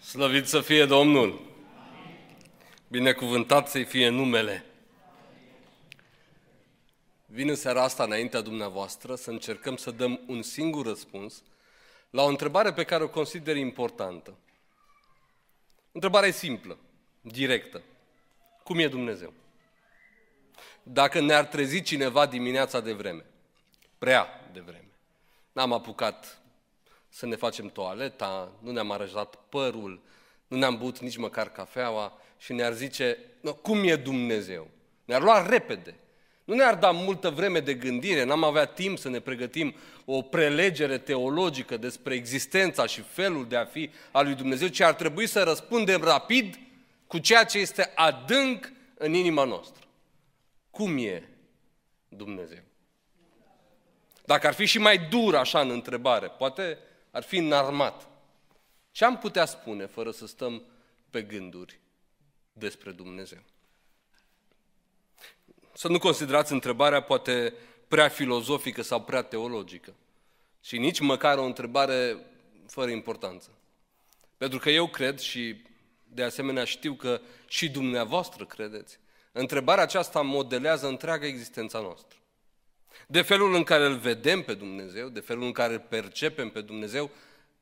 Slăvit să fie Domnul! Binecuvântat să-i fie numele! Vin în seara asta înaintea dumneavoastră să încercăm să dăm un singur răspuns la o întrebare pe care o consider importantă. Întrebarea e simplă, directă. Cum e Dumnezeu? Dacă ne-ar trezi cineva dimineața de vreme, prea de vreme, n-am apucat să ne facem toaleta, nu ne-am aranjat părul, nu ne-am băut nici măcar cafeaua și ne-ar zice, no, cum e Dumnezeu? Ne-ar lua repede. Nu ne-ar da multă vreme de gândire, n-am avea timp să ne pregătim o prelegere teologică despre existența și felul de a fi al lui Dumnezeu, ci ar trebui să răspundem rapid cu ceea ce este adânc în inima noastră. Cum e Dumnezeu? Dacă ar fi și mai dur așa în întrebare, poate ar fi înarmat. Ce am putea spune fără să stăm pe gânduri despre Dumnezeu? Să nu considerați întrebarea poate prea filozofică sau prea teologică. Și nici măcar o întrebare fără importanță. Pentru că eu cred și de asemenea știu că și dumneavoastră credeți. Întrebarea aceasta modelează întreaga existența noastră. De felul în care îl vedem pe Dumnezeu, de felul în care îl percepem pe Dumnezeu,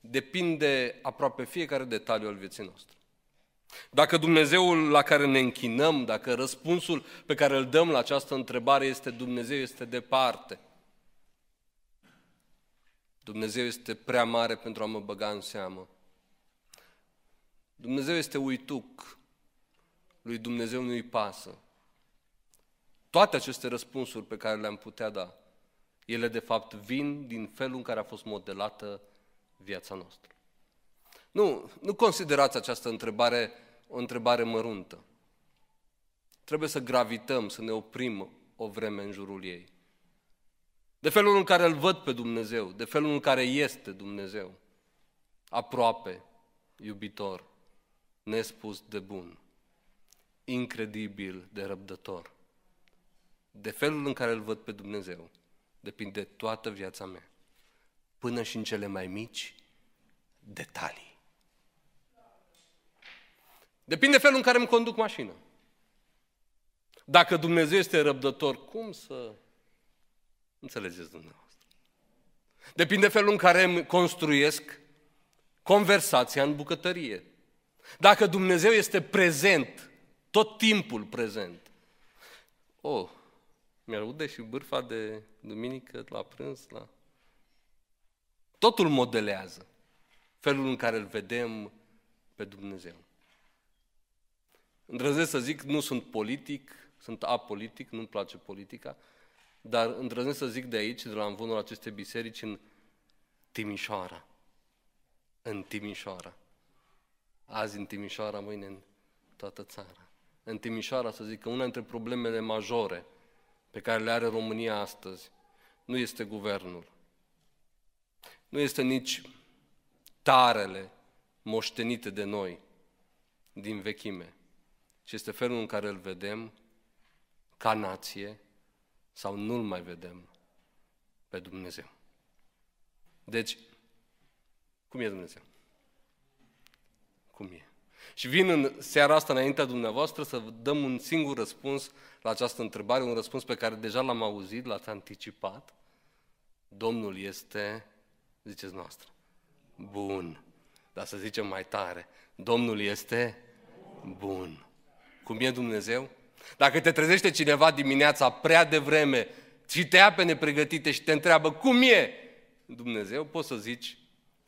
depinde aproape fiecare detaliu al vieții noastre. Dacă Dumnezeul la care ne închinăm, dacă răspunsul pe care îl dăm la această întrebare este Dumnezeu este departe, Dumnezeu este prea mare pentru a mă băga în seamă. Dumnezeu este uituc, lui Dumnezeu nu-i pasă. Toate aceste răspunsuri pe care le-am putea da, ele de fapt vin din felul în care a fost modelată viața noastră. Nu, nu considerați această întrebare o întrebare măruntă. Trebuie să gravităm, să ne oprim o vreme în jurul ei. De felul în care îl văd pe Dumnezeu, de felul în care este Dumnezeu, aproape, iubitor, nespus de bun, incredibil de răbdător. De felul în care îl văd pe Dumnezeu, depinde toată viața mea, până și în cele mai mici detalii. Depinde felul în care îmi conduc mașina. Dacă Dumnezeu este răbdător, cum să înțelegeți dumneavoastră? Depinde felul în care îmi construiesc conversația în bucătărie. Dacă Dumnezeu este prezent, tot timpul prezent. Oh, mi-aude și bârfa de duminică la prânz, la... Totul modelează felul în care îl vedem pe Dumnezeu. Îndrăznesc să zic, nu sunt politic, sunt apolitic, nu-mi place politica, dar îndrăznesc să zic de aici, de la învonul acestei biserici, în Timișoara. În Timișoara. Azi în Timișoara, mâine în toată țara. În Timișoara să zic că una dintre problemele majore pe care le are România astăzi nu este guvernul. Nu este nici tarele moștenite de noi din vechime, ci este felul în care îl vedem ca nație sau nu-l mai vedem pe Dumnezeu. Deci, cum e Dumnezeu? Cum e? Și vin în seara asta înaintea dumneavoastră să vă dăm un singur răspuns la această întrebare, un răspuns pe care deja l-am auzit, l-ați anticipat. Domnul este, ziceți noastră, bun. Dar să zicem mai tare, Domnul este bun. Cum e Dumnezeu? Dacă te trezește cineva dimineața prea devreme și te ia pe nepregătite și te întreabă cum e Dumnezeu, poți să zici,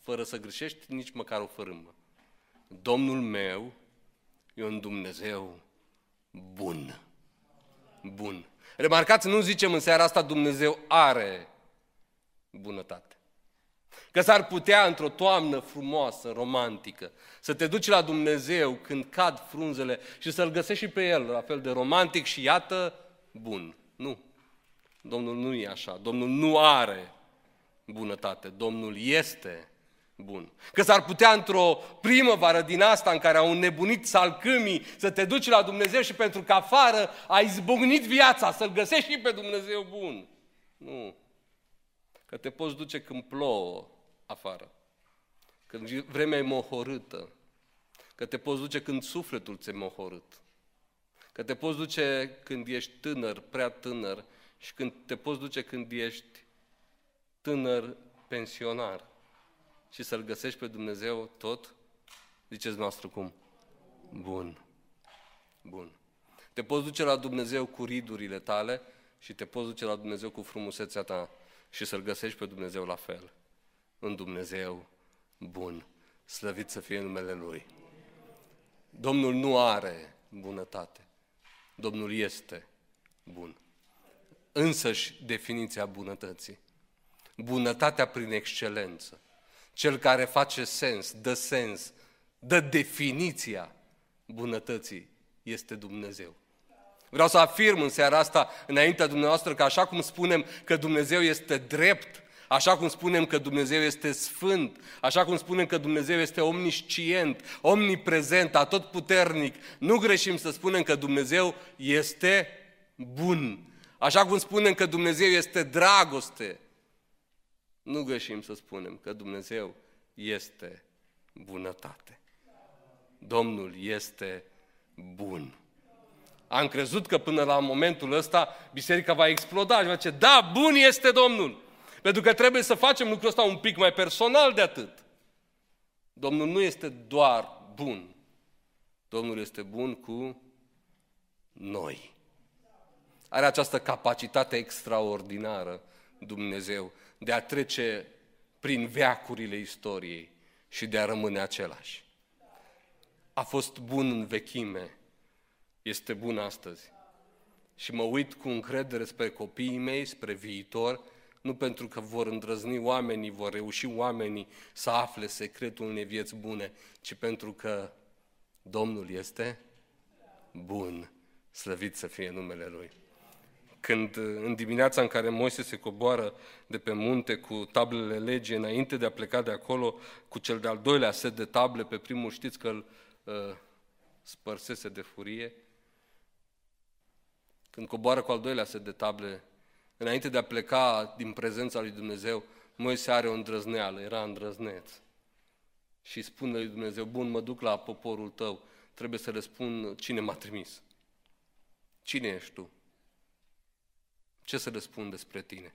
fără să greșești, nici măcar o fărâmă. Domnul meu e un Dumnezeu bun. Bun. Remarcați, nu zicem în seara asta Dumnezeu are bunătate. Că s-ar putea într-o toamnă frumoasă, romantică, să te duci la Dumnezeu când cad frunzele și să-L găsești și pe El la fel de romantic și iată, bun. Nu. Domnul nu e așa. Domnul nu are bunătate. Domnul este bun. Că s-ar putea într-o primăvară din asta în care au înnebunit salcâmii să te duci la Dumnezeu și pentru că afară ai zbucnit viața, să-L găsești și pe Dumnezeu bun. Nu. Că te poți duce când plouă afară. Când vremea e mohorâtă, că te poți duce când sufletul ți-e mohorât, că te poți duce când ești tânăr, prea tânăr și când te poți duce când ești tânăr pensionar și să-L găsești pe Dumnezeu tot, ziceți noastră cum? Bun. Bun. Te poți duce la Dumnezeu cu ridurile tale și te poți duce la Dumnezeu cu frumusețea ta și să-L găsești pe Dumnezeu la fel. Un Dumnezeu bun. Slăvit să fie numele Lui. Domnul nu are bunătate. Domnul este bun. Însăși definiția bunătății. Bunătatea prin excelență. Cel care face sens, dă sens, dă definiția bunătății este Dumnezeu. Vreau să afirm în seara asta, înaintea dumneavoastră, că așa cum spunem că Dumnezeu este drept, așa cum spunem că Dumnezeu este sfânt, așa cum spunem că Dumnezeu este omniscient, omniprezent, atotputernic, nu greșim să spunem că Dumnezeu este bun. Așa cum spunem că Dumnezeu este dragoste, nu greșim să spunem că Dumnezeu este bunătate. Domnul este bun. Am crezut că până la momentul ăsta biserica va exploda și va zice, da, bun este Domnul. Pentru că trebuie să facem lucrul ăsta un pic mai personal de atât. Domnul nu este doar bun. Domnul este bun cu noi. Are această capacitate extraordinară, Dumnezeu, de a trece prin veacurile istoriei și de a rămâne același. A fost bun în vechime, este bun astăzi. Și mă uit cu încredere spre copiii mei, spre viitor, nu pentru că vor îndrăzni oamenii, vor reuși oamenii să afle secretul unei vieți bune, ci pentru că Domnul este bun, slăvit să fie numele Lui. Când în dimineața în care Moise se coboară de pe munte cu tablele legii, înainte de a pleca de acolo cu cel de-al doilea set de table, pe primul știți că îl uh, spărsese de furie, când coboară cu al doilea set de table, înainte de a pleca din prezența lui Dumnezeu, Moise are o îndrăzneală, era îndrăzneț. Și spune lui Dumnezeu, bun, mă duc la poporul tău, trebuie să le spun cine m-a trimis. Cine ești tu? Ce să le spun despre tine?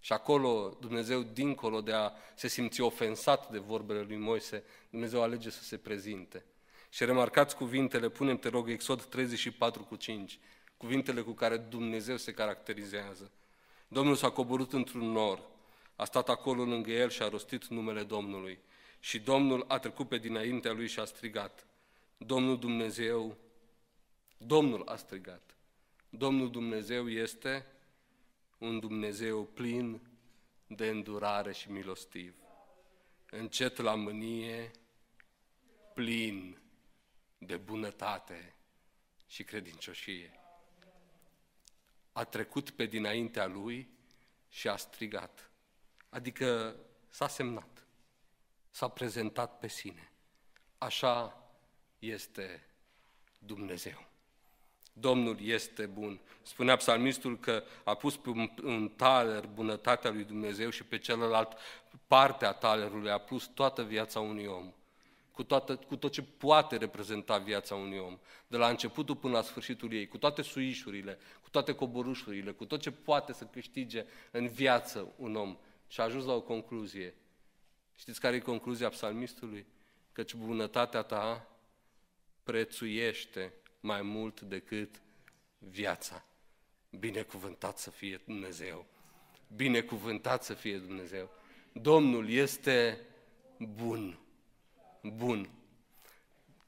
Și acolo Dumnezeu, dincolo de a se simți ofensat de vorbele lui Moise, Dumnezeu alege să se prezinte. Și remarcați cuvintele, punem te rog Exod 34 cu 5 cuvintele cu care Dumnezeu se caracterizează. Domnul s-a coborât într-un nor, a stat acolo lângă el și a rostit numele Domnului. Și Domnul a trecut pe dinaintea lui și a strigat. Domnul Dumnezeu, Domnul a strigat. Domnul Dumnezeu este un Dumnezeu plin de îndurare și milostiv. Încet la mânie, plin de bunătate și credincioșie a trecut pe dinaintea lui și a strigat. Adică s-a semnat, s-a prezentat pe sine. Așa este Dumnezeu. Domnul este bun. Spunea psalmistul că a pus pe un, un taler bunătatea lui Dumnezeu și pe celălalt partea talerului a pus toată viața unui om cu, toată, cu tot ce poate reprezenta viața unui om, de la începutul până la sfârșitul ei, cu toate suișurile, cu toate coborușurile, cu tot ce poate să câștige în viață un om. Și a ajuns la o concluzie. Știți care e concluzia psalmistului? Căci bunătatea ta prețuiește mai mult decât viața. Binecuvântat să fie Dumnezeu! Binecuvântat să fie Dumnezeu! Domnul este bun bun.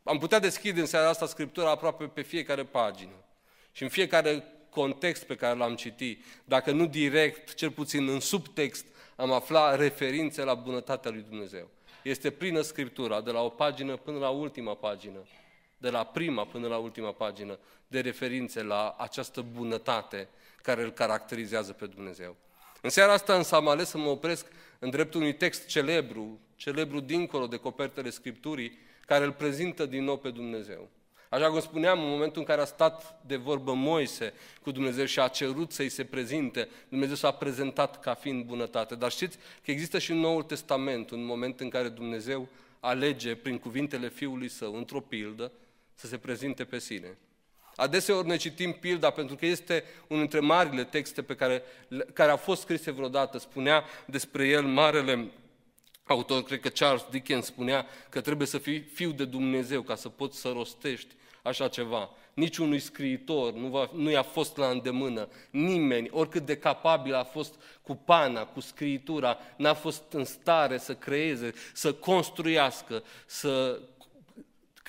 Am putea deschide în seara asta Scriptura aproape pe fiecare pagină și în fiecare context pe care l-am citit, dacă nu direct, cel puțin în subtext, am aflat referințe la bunătatea lui Dumnezeu. Este plină Scriptura, de la o pagină până la ultima pagină, de la prima până la ultima pagină, de referințe la această bunătate care îl caracterizează pe Dumnezeu. În seara asta însă am ales să mă opresc în dreptul unui text celebru, celebru dincolo de copertele Scripturii, care îl prezintă din nou pe Dumnezeu. Așa cum spuneam, în momentul în care a stat de vorbă Moise cu Dumnezeu și a cerut să-i se prezinte, Dumnezeu s-a prezentat ca fiind bunătate. Dar știți că există și în Noul Testament un moment în care Dumnezeu alege prin cuvintele Fiului Său, într-o pildă, să se prezinte pe sine. Adeseori ne citim pilda pentru că este unul dintre marile texte pe care, care a fost scrise vreodată. Spunea despre el marele autor, cred că Charles Dickens spunea că trebuie să fii fiu de Dumnezeu ca să poți să rostești așa ceva. Niciunui scriitor nu, va, nu i-a fost la îndemână. Nimeni, oricât de capabil a fost cu pana, cu scriitura, n-a fost în stare să creeze, să construiască, să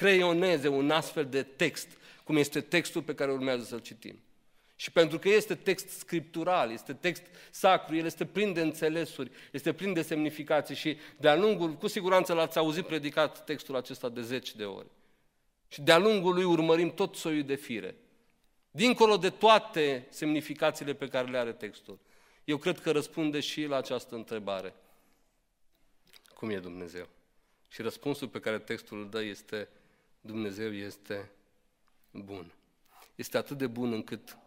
creioneze un astfel de text, cum este textul pe care urmează să-l citim. Și pentru că este text scriptural, este text sacru, el este plin de înțelesuri, este plin de semnificații și de-a lungul, cu siguranță l-ați auzit predicat textul acesta de zeci de ori. Și de-a lungul lui urmărim tot soiul de fire. Dincolo de toate semnificațiile pe care le are textul. Eu cred că răspunde și la această întrebare. Cum e Dumnezeu? Și răspunsul pe care textul îl dă este Dumnezeu este bun. Este atât de bun încât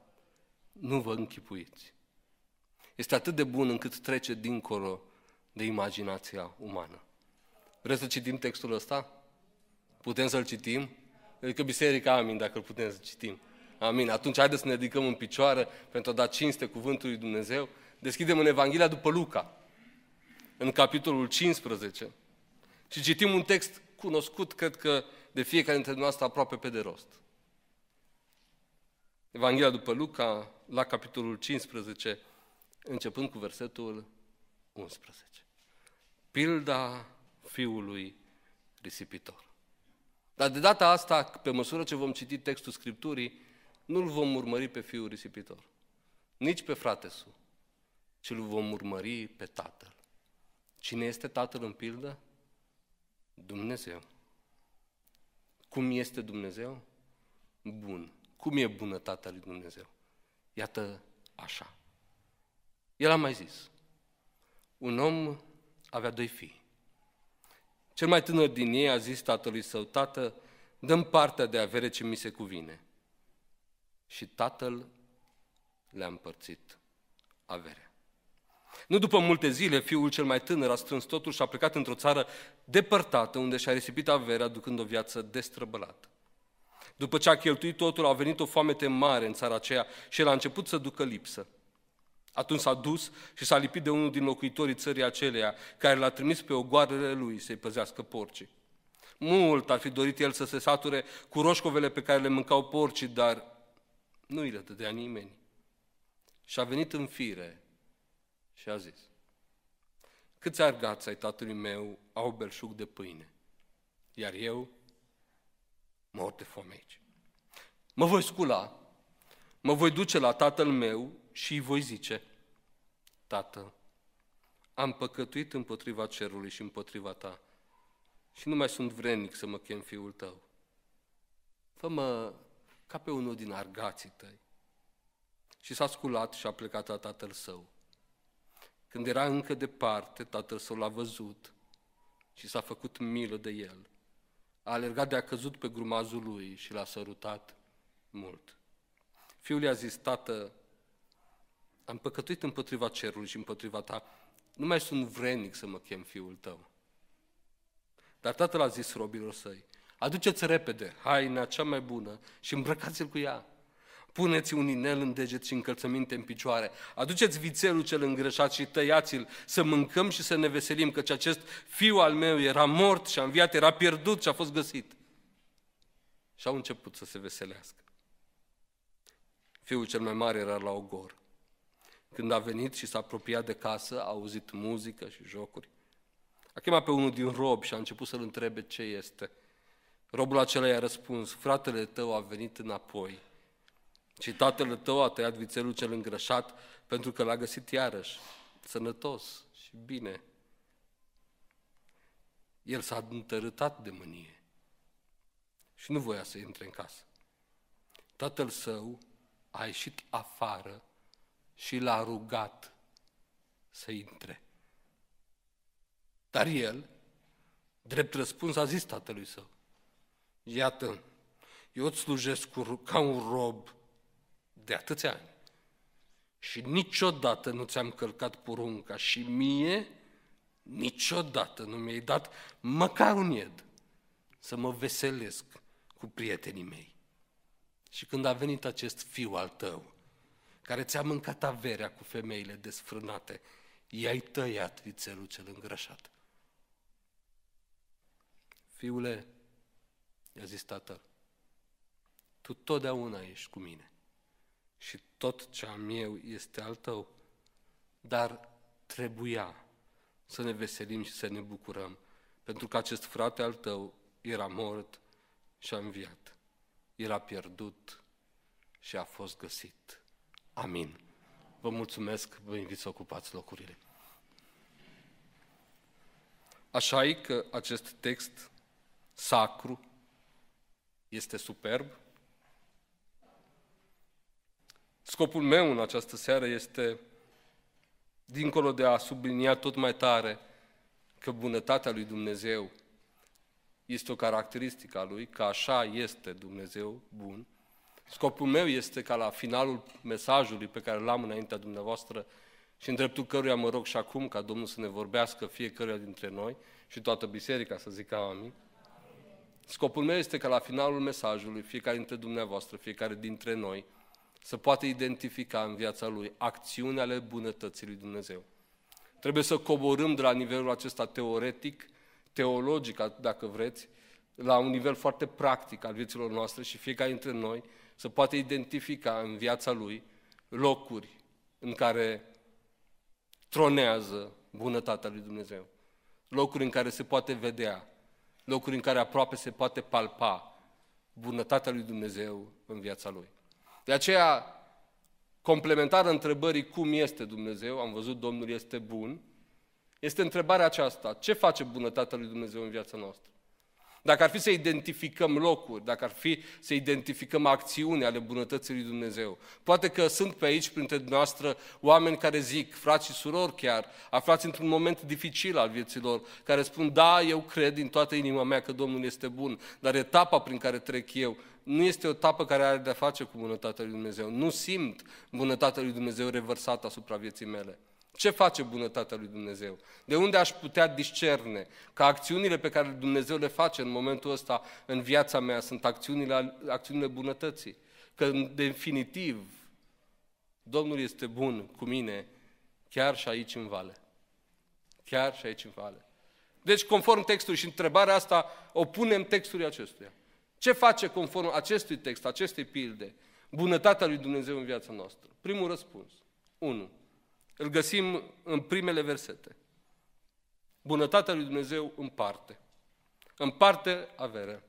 nu vă închipuiți. Este atât de bun încât trece dincolo de imaginația umană. Vreți să citim textul ăsta? Putem să-l citim? Adică biserica, amin, dacă îl putem să citim. Amin. Atunci haideți să ne ridicăm în picioare pentru a da cinste cuvântului Dumnezeu. Deschidem în Evanghelia după Luca, în capitolul 15. Și citim un text cunoscut, cred că, de fiecare dintre noastre aproape pe de rost. Evanghelia după Luca, la capitolul 15, începând cu versetul 11. Pilda fiului risipitor. Dar de data asta, pe măsură ce vom citi textul Scripturii, nu-l vom urmări pe fiul risipitor, nici pe fratesul, ci îl vom urmări pe tatăl. Cine este tatăl în pildă? Dumnezeu. Cum este Dumnezeu? Bun. Cum e bunătatea lui Dumnezeu? Iată așa. El a mai zis, un om avea doi fii. Cel mai tânăr din ei a zis tatălui său, tată, dăm partea de avere ce mi se cuvine. Și tatăl le-a împărțit averea. Nu după multe zile, fiul cel mai tânăr a strâns totul și a plecat într-o țară depărtată, unde și-a risipit averea, ducând o viață destrăbălată. După ce a cheltuit totul, a venit o foamete mare în țara aceea și el a început să ducă lipsă. Atunci s-a dus și s-a lipit de unul din locuitorii țării aceleia, care l-a trimis pe ogoarele lui să-i păzească porcii. Mult ar fi dorit el să se sature cu roșcovele pe care le mâncau porcii, dar nu îi le dădea nimeni. Și a venit în fire și a zis, câți argați ai tatălui meu au belșug de pâine, iar eu mor de foame aici. Mă voi scula, mă voi duce la tatăl meu și îi voi zice, Tată, am păcătuit împotriva cerului și împotriva ta și nu mai sunt vrednic să mă chem fiul tău. Fă-mă ca pe unul din argații tăi. Și s-a sculat și a plecat la tatăl său. Când era încă departe, tatăl său l-a văzut și s-a făcut milă de el. A alergat de a căzut pe grumazul lui și l-a sărutat mult. Fiul i-a zis, tată, am păcătuit împotriva cerului și împotriva ta, nu mai sunt vrednic să mă chem fiul tău. Dar tatăl a zis robilor săi, aduceți repede haina cea mai bună și îmbrăcați-l cu ea. Puneți un inel în deget și încălțăminte în picioare. Aduceți vițelul cel îngreșat și tăiați-l să mâncăm și să ne veselim, căci acest fiu al meu era mort și a înviat, era pierdut și a fost găsit. Și au început să se veselească. Fiul cel mai mare era la ogor. Când a venit și s-a apropiat de casă, a auzit muzică și jocuri. A chemat pe unul din robi și a început să-l întrebe ce este. Robul acela i-a răspuns, fratele tău a venit înapoi și tatăl tău a tăiat vițelul cel îngrășat pentru că l-a găsit iarăși, sănătos și bine. El s-a întărâtat de mânie și nu voia să intre în casă. Tatăl său a ieșit afară și l-a rugat să intre. Dar el, drept răspuns, a zis tatălui său, iată, eu îți slujesc cu, ca un rob de atâția ani și niciodată nu ți-am călcat porunca și mie niciodată nu mi-ai dat măcar un ied să mă veselesc cu prietenii mei. Și când a venit acest fiu al tău, care ți-a mâncat averea cu femeile desfrânate, i-ai tăiat vițelul cel îngrășat. Fiule, i-a zis tatăl, tu totdeauna ești cu mine și tot ce am eu este al tău, dar trebuia să ne veselim și să ne bucurăm, pentru că acest frate al tău era mort și a înviat, era pierdut și a fost găsit. Amin. Vă mulțumesc, vă invit să ocupați locurile. Așa e că acest text sacru este superb. Scopul meu în această seară este, dincolo de a sublinia tot mai tare că bunătatea lui Dumnezeu este o caracteristică a Lui, că așa este Dumnezeu bun, Scopul meu este ca la finalul mesajului pe care l-am înaintea dumneavoastră și în dreptul căruia mă rog și acum ca Domnul să ne vorbească fiecăruia dintre noi și toată biserica să zică amin. Scopul meu este ca la finalul mesajului fiecare dintre dumneavoastră, fiecare dintre noi, să poată identifica în viața lui acțiunea ale bunătății lui Dumnezeu. Trebuie să coborâm de la nivelul acesta teoretic, teologic, dacă vreți, la un nivel foarte practic al vieților noastre și fiecare dintre noi să poată identifica în viața lui locuri în care tronează bunătatea lui Dumnezeu. Locuri în care se poate vedea, locuri în care aproape se poate palpa bunătatea lui Dumnezeu în viața lui. De aceea, complementară întrebării cum este Dumnezeu, am văzut Domnul este bun, este întrebarea aceasta, ce face bunătatea lui Dumnezeu în viața noastră? Dacă ar fi să identificăm locuri, dacă ar fi să identificăm acțiuni ale bunătății lui Dumnezeu, poate că sunt pe aici printre noastre oameni care zic, frați și surori chiar, aflați într-un moment dificil al vieților, care spun, da, eu cred din toată inima mea că Domnul este bun, dar etapa prin care trec eu nu este o etapă care are de-a face cu bunătatea lui Dumnezeu. Nu simt bunătatea lui Dumnezeu revărsată asupra vieții mele. Ce face bunătatea lui Dumnezeu? De unde aș putea discerne că acțiunile pe care Dumnezeu le face în momentul ăsta în viața mea sunt acțiunile, acțiunile bunătății? Că în definitiv Domnul este bun cu mine chiar și aici în vale. Chiar și aici în vale. Deci, conform textului și întrebarea asta, o punem textului acestuia. Ce face conform acestui text, acestei pilde, bunătatea lui Dumnezeu în viața noastră? Primul răspuns. 1 îl găsim în primele versete. Bunătatea lui Dumnezeu împarte. Împarte averea.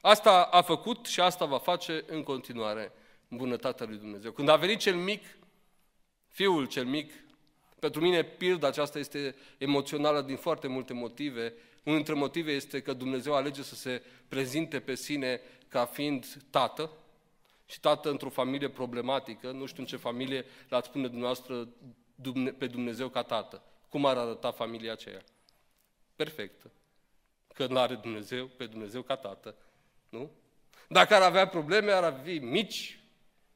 Asta a făcut și asta va face în continuare bunătatea lui Dumnezeu. Când a venit cel mic, fiul cel mic, pentru mine pilda aceasta este emoțională din foarte multe motive. Unul dintre motive este că Dumnezeu alege să se prezinte pe sine ca fiind tată, și tată într-o familie problematică, nu știu în ce familie l-ați spune dumneavoastră pe Dumnezeu ca tată. Cum ar arăta familia aceea? Perfectă. Că nu are Dumnezeu pe Dumnezeu ca tată. Nu? Dacă ar avea probleme, ar avea mici,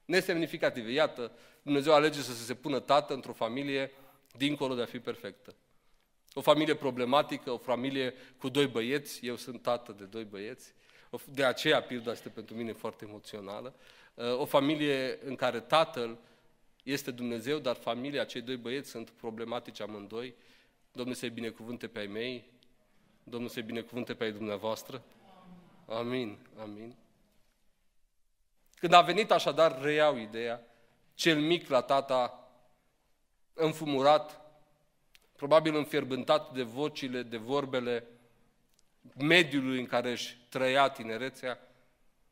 nesemnificative. Iată, Dumnezeu alege să se pună tată într-o familie dincolo de a fi perfectă. O familie problematică, o familie cu doi băieți, eu sunt tată de doi băieți, de aceea pilda este pentru mine foarte emoțională, o familie în care tatăl este Dumnezeu, dar familia, cei doi băieți sunt problematici amândoi. Domnul să-i binecuvânte pe ai mei, Domnul să-i binecuvânte pe ai dumneavoastră. Amin, amin. Când a venit așadar, reiau ideea, cel mic la tata, înfumurat, probabil înfierbântat de vocile, de vorbele mediului în care își trăia tinerețea,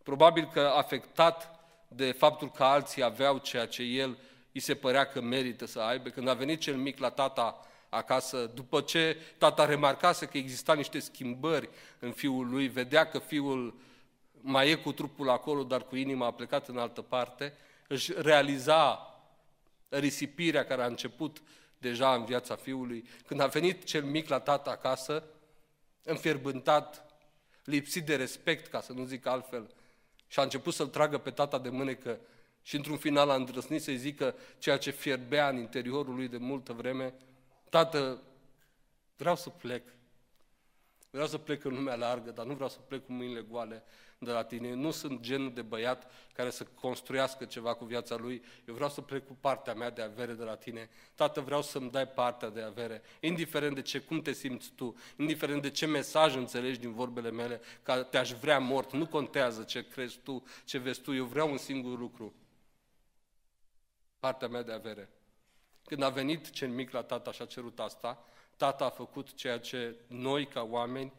probabil că afectat de faptul că alții aveau ceea ce el îi se părea că merită să aibă. Când a venit cel mic la tata acasă, după ce tata remarcase că exista niște schimbări în fiul lui, vedea că fiul mai e cu trupul acolo, dar cu inima a plecat în altă parte, își realiza risipirea care a început deja în viața fiului. Când a venit cel mic la tata acasă, înfierbântat, lipsit de respect, ca să nu zic altfel, Și a început să-l tragă pe tata de mânecă și într-un final a îndrăsnit să-i zică ceea ce fierbea în interiorul lui de multă vreme, Tată, vreau să plec. Vreau să plec în lumea largă, dar nu vreau să plec cu mâinile goale de la tine. Nu sunt genul de băiat care să construiască ceva cu viața lui. Eu vreau să plec cu partea mea de avere de la tine. Tată, vreau să-mi dai partea de avere, indiferent de ce, cum te simți tu, indiferent de ce mesaj înțelegi din vorbele mele, că te-aș vrea mort. Nu contează ce crezi tu, ce vezi tu. Eu vreau un singur lucru. Partea mea de avere. Când a venit cel mic la tata și a cerut asta, tata a făcut ceea ce noi ca oameni,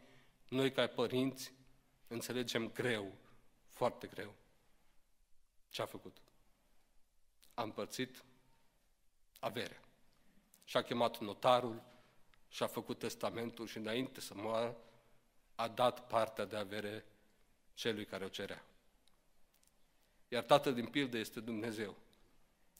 noi ca părinți, înțelegem greu, foarte greu. Ce a făcut? A împărțit averea. Și a chemat notarul și a făcut testamentul și înainte să moară, a dat partea de avere celui care o cerea. Iar tatăl din pildă este Dumnezeu.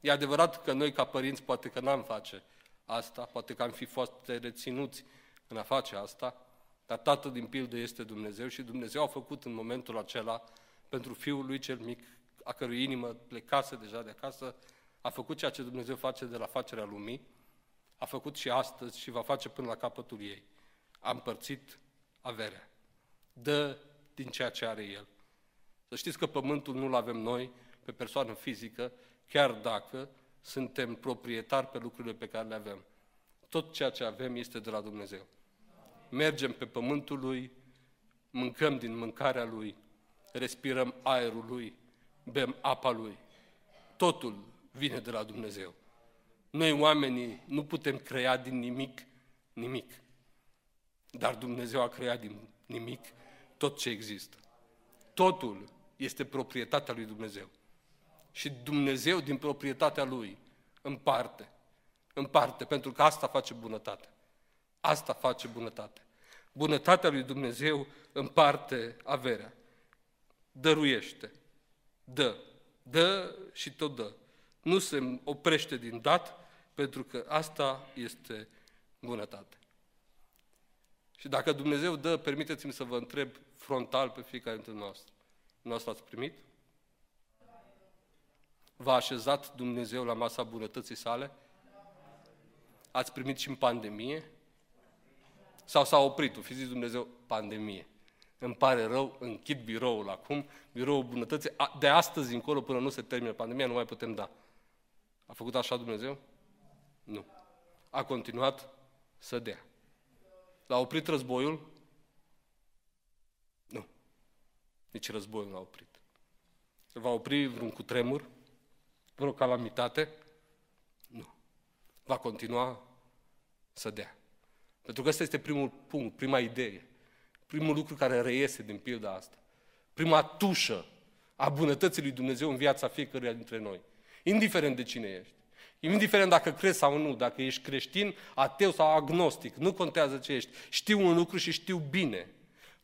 E adevărat că noi ca părinți poate că n-am face asta, poate că am fi fost reținuți în a face asta, dar Tatăl din pildă este Dumnezeu și Dumnezeu a făcut în momentul acela pentru Fiul lui cel mic, a cărui inimă plecase deja de acasă, a făcut ceea ce Dumnezeu face de la facerea lumii, a făcut și astăzi și va face până la capătul ei. A împărțit averea. Dă din ceea ce are El. Să știți că pământul nu-l avem noi, pe persoană fizică, chiar dacă suntem proprietari pe lucrurile pe care le avem. Tot ceea ce avem este de la Dumnezeu. Mergem pe pământul Lui, mâncăm din mâncarea Lui, respirăm aerul Lui, bem apa Lui. Totul vine de la Dumnezeu. Noi oamenii nu putem crea din nimic nimic. Dar Dumnezeu a creat din nimic tot ce există. Totul este proprietatea lui Dumnezeu și Dumnezeu din proprietatea Lui împarte. Împarte, pentru că asta face bunătate. Asta face bunătate. Bunătatea lui Dumnezeu împarte averea. Dăruiește. Dă. Dă și tot dă. Nu se oprește din dat, pentru că asta este bunătate. Și dacă Dumnezeu dă, permiteți-mi să vă întreb frontal pe fiecare dintre noastre. Noastră ați primit? V-a așezat Dumnezeu la masa bunătății sale? Ați primit și în pandemie? Sau s-a oprit? O fi zis Dumnezeu, pandemie. Îmi pare rău, închid biroul acum, biroul bunătății. De astăzi încolo, până nu se termină pandemia, nu mai putem da. A făcut așa Dumnezeu? Nu. A continuat să dea. L-a oprit războiul? Nu. Nici războiul nu l-a oprit. Va opri vreun cutremur? vreo calamitate? Nu. Va continua să dea. Pentru că ăsta este primul punct, prima idee, primul lucru care reiese din pilda asta. Prima tușă a bunătății lui Dumnezeu în viața fiecăruia dintre noi. Indiferent de cine ești. Indiferent dacă crezi sau nu, dacă ești creștin, ateu sau agnostic, nu contează ce ești. Știu un lucru și știu bine,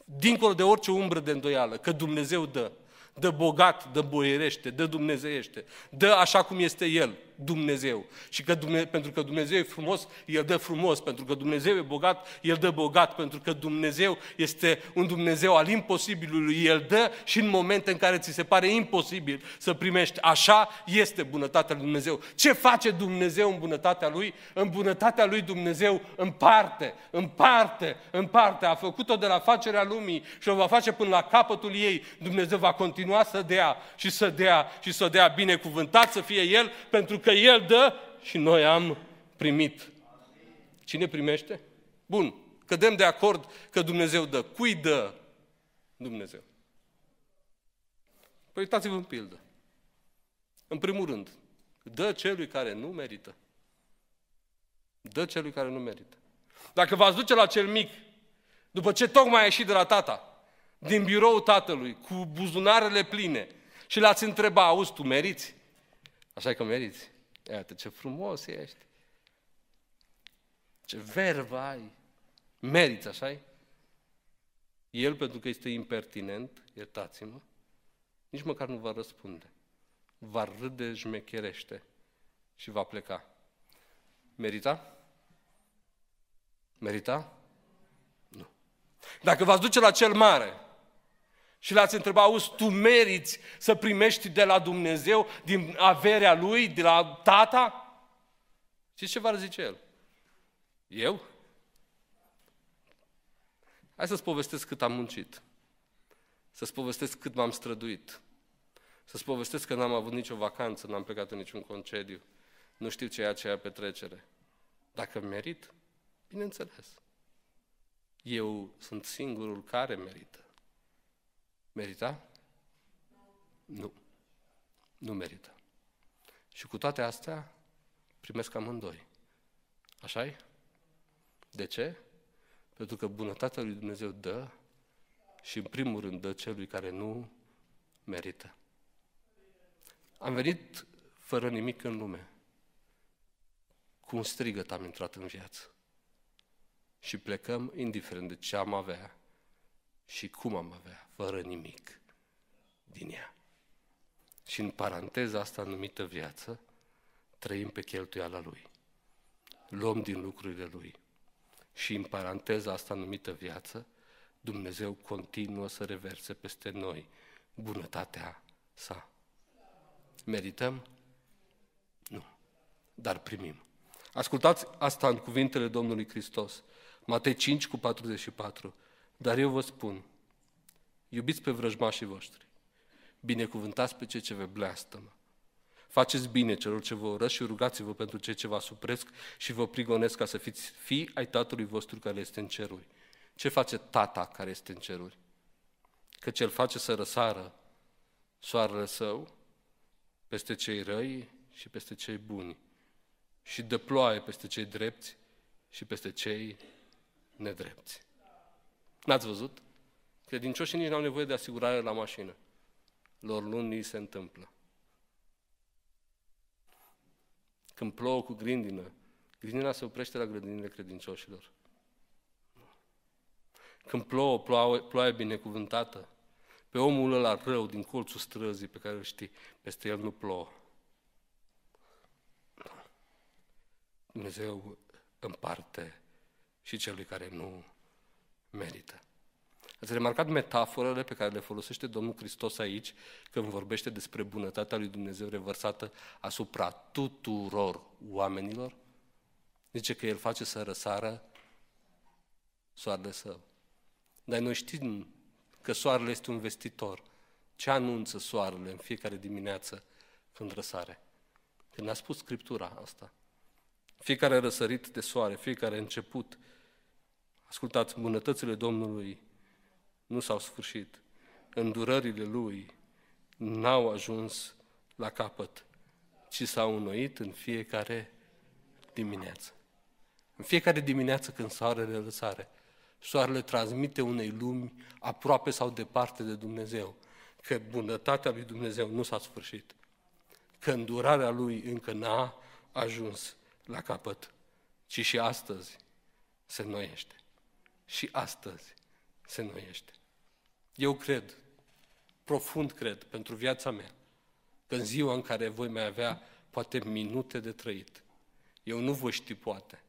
dincolo de orice umbră de îndoială, că Dumnezeu dă dă bogat, dă boierește, dă dumnezeiește, dă așa cum este El, Dumnezeu. Și că Dumnezeu, pentru că Dumnezeu e frumos, El dă frumos. Pentru că Dumnezeu e bogat, El dă bogat. Pentru că Dumnezeu este un Dumnezeu al imposibilului, El dă și în momente în care ți se pare imposibil să primești. Așa este bunătatea lui Dumnezeu. Ce face Dumnezeu în bunătatea Lui? În bunătatea Lui Dumnezeu împarte, împarte, împarte. A făcut-o de la facerea lumii și o va face până la capătul ei. Dumnezeu va continua să dea și să dea și să dea binecuvântat să fie El, pentru că El dă și noi am primit. Cine primește? Bun, cădem de acord că Dumnezeu dă. Cui dă Dumnezeu? Păi uitați-vă în pildă. În primul rând, dă celui care nu merită. Dă celui care nu merită. Dacă v-ați duce la cel mic, după ce tocmai a ieșit de la tata, din biroul tatălui, cu buzunarele pline, și l-ați întreba, auzi, tu meriți? Așa că meriți. Iată ce frumos ești. Ce vervă ai. Meriți, așa El, pentru că este impertinent, iertați-mă, nici măcar nu va răspunde. Va râde, șmecherește și va pleca. Merita? Merita? Nu. Dacă v-ați duce la cel mare Și l-ați întrebat, auzi, tu meriți să primești de la Dumnezeu, din averea Lui, de la Tata? Și ce va zice El? Eu? Hai să-ți povestesc cât am muncit. Să-ți povestesc cât m-am străduit. Să-ți povestesc că n-am avut nicio vacanță, n-am plecat în niciun concediu. Nu știu ce e aceea petrecere. Dacă merit, bineînțeles. Eu sunt singurul care merită. Merita? Nu. Nu merită. Și cu toate astea, primesc amândoi. așa -i? De ce? Pentru că bunătatea lui Dumnezeu dă și în primul rând dă celui care nu merită. Am venit fără nimic în lume. Cu un strigăt am intrat în viață. Și plecăm indiferent de ce am avea și cum am avea, fără nimic din ea. Și în paranteza asta numită viață, trăim pe cheltuiala Lui. Luăm din lucrurile Lui. Și în paranteza asta numită viață, Dumnezeu continuă să reverse peste noi bunătatea sa. Merităm? Nu. Dar primim. Ascultați asta în cuvintele Domnului Hristos. Matei 5 cu 44. Dar eu vă spun, iubiți pe vrăjmașii voștri, binecuvântați pe cei ce vă bleastămă, Faceți bine celor ce vă urăsc și rugați-vă pentru cei ce vă supresc și vă prigonesc ca să fiți fii ai Tatălui vostru care este în ceruri. Ce face Tata care este în ceruri? Că cel face să răsară soarele său peste cei răi și peste cei buni și dă ploaie peste cei drepți și peste cei nedrepți. N-ați văzut? Credincioșii nici nu au nevoie de asigurare la mașină. Lor luni se întâmplă. Când plouă cu grindină, grindina se oprește la grădinile credincioșilor. Când plouă, ploaie, ploaie binecuvântată, pe omul ăla rău din colțul străzii pe care îl știi, peste el nu plouă. Dumnezeu împarte și celui care nu merită. Ați remarcat metaforele pe care le folosește Domnul Hristos aici când vorbește despre bunătatea lui Dumnezeu revărsată asupra tuturor oamenilor? Zice că El face să răsară soarele său. Dar noi știm că soarele este un vestitor. Ce anunță soarele în fiecare dimineață când răsare? Când a spus Scriptura asta. Fiecare răsărit de soare, fiecare început. Ascultați, bunătățile Domnului nu s-au sfârșit. Îndurările lui n-au ajuns la capăt, ci s-au înnoit în fiecare dimineață. În fiecare dimineață când soarele răsare, soarele transmite unei lumi aproape sau departe de Dumnezeu, că bunătatea lui Dumnezeu nu s-a sfârșit, că îndurarea lui încă n-a ajuns la capăt, ci și astăzi se înnoiește. Și astăzi se înnoiește. Eu cred, profund cred, pentru viața mea, că în ziua în care voi mai avea poate minute de trăit, eu nu voi ști poate,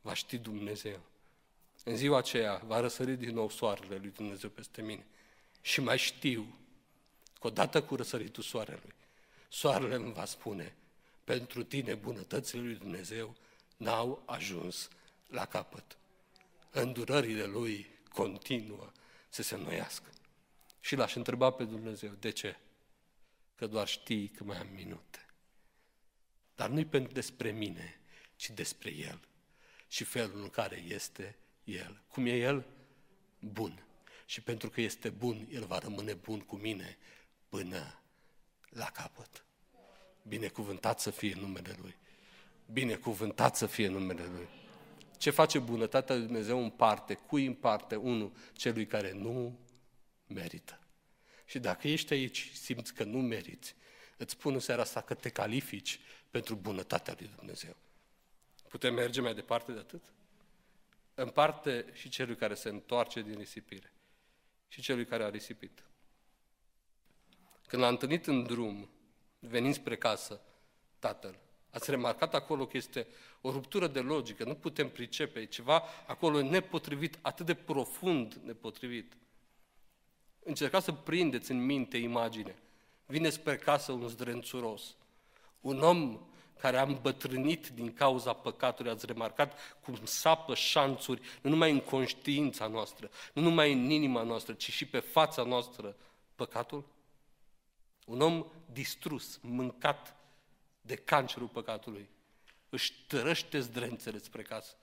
va ști Dumnezeu. În ziua aceea va răsări din nou soarele lui Dumnezeu peste mine. Și mai știu că odată cu răsăritul soarelui, soarele îmi va spune, pentru tine bunătățile lui Dumnezeu n-au ajuns la capăt. Îndurările lui continuă să se înnoiască. Și l-aș întreba pe Dumnezeu, de ce? Că doar știi că mai am minute. Dar nu-i pentru despre mine, ci despre El și felul în care este El. Cum e El? Bun. Și pentru că este bun, El va rămâne bun cu mine până la capăt. Binecuvântat să fie numele Lui. Binecuvântat să fie numele Lui. Ce face bunătatea lui Dumnezeu în parte? Cui în parte? Unul, celui care nu merită. Și dacă ești aici și simți că nu meriți, îți spun în seara asta că te califici pentru bunătatea lui Dumnezeu. Putem merge mai departe de atât? În parte și celui care se întoarce din risipire și celui care a risipit. Când l-a întâlnit în drum, venind spre casă, tatăl, ați remarcat acolo că este o ruptură de logică, nu putem pricepe, e ceva acolo nepotrivit, atât de profund nepotrivit. Încercați să prindeți în minte imagine. Vine spre casă un zdrențuros. Un om care a îmbătrânit din cauza păcatului, ați remarcat cum sapă șanțuri, nu numai în conștiința noastră, nu numai în inima noastră, ci și pe fața noastră păcatul? Un om distrus, mâncat de cancerul păcatului, își tărăște zdrențele spre casă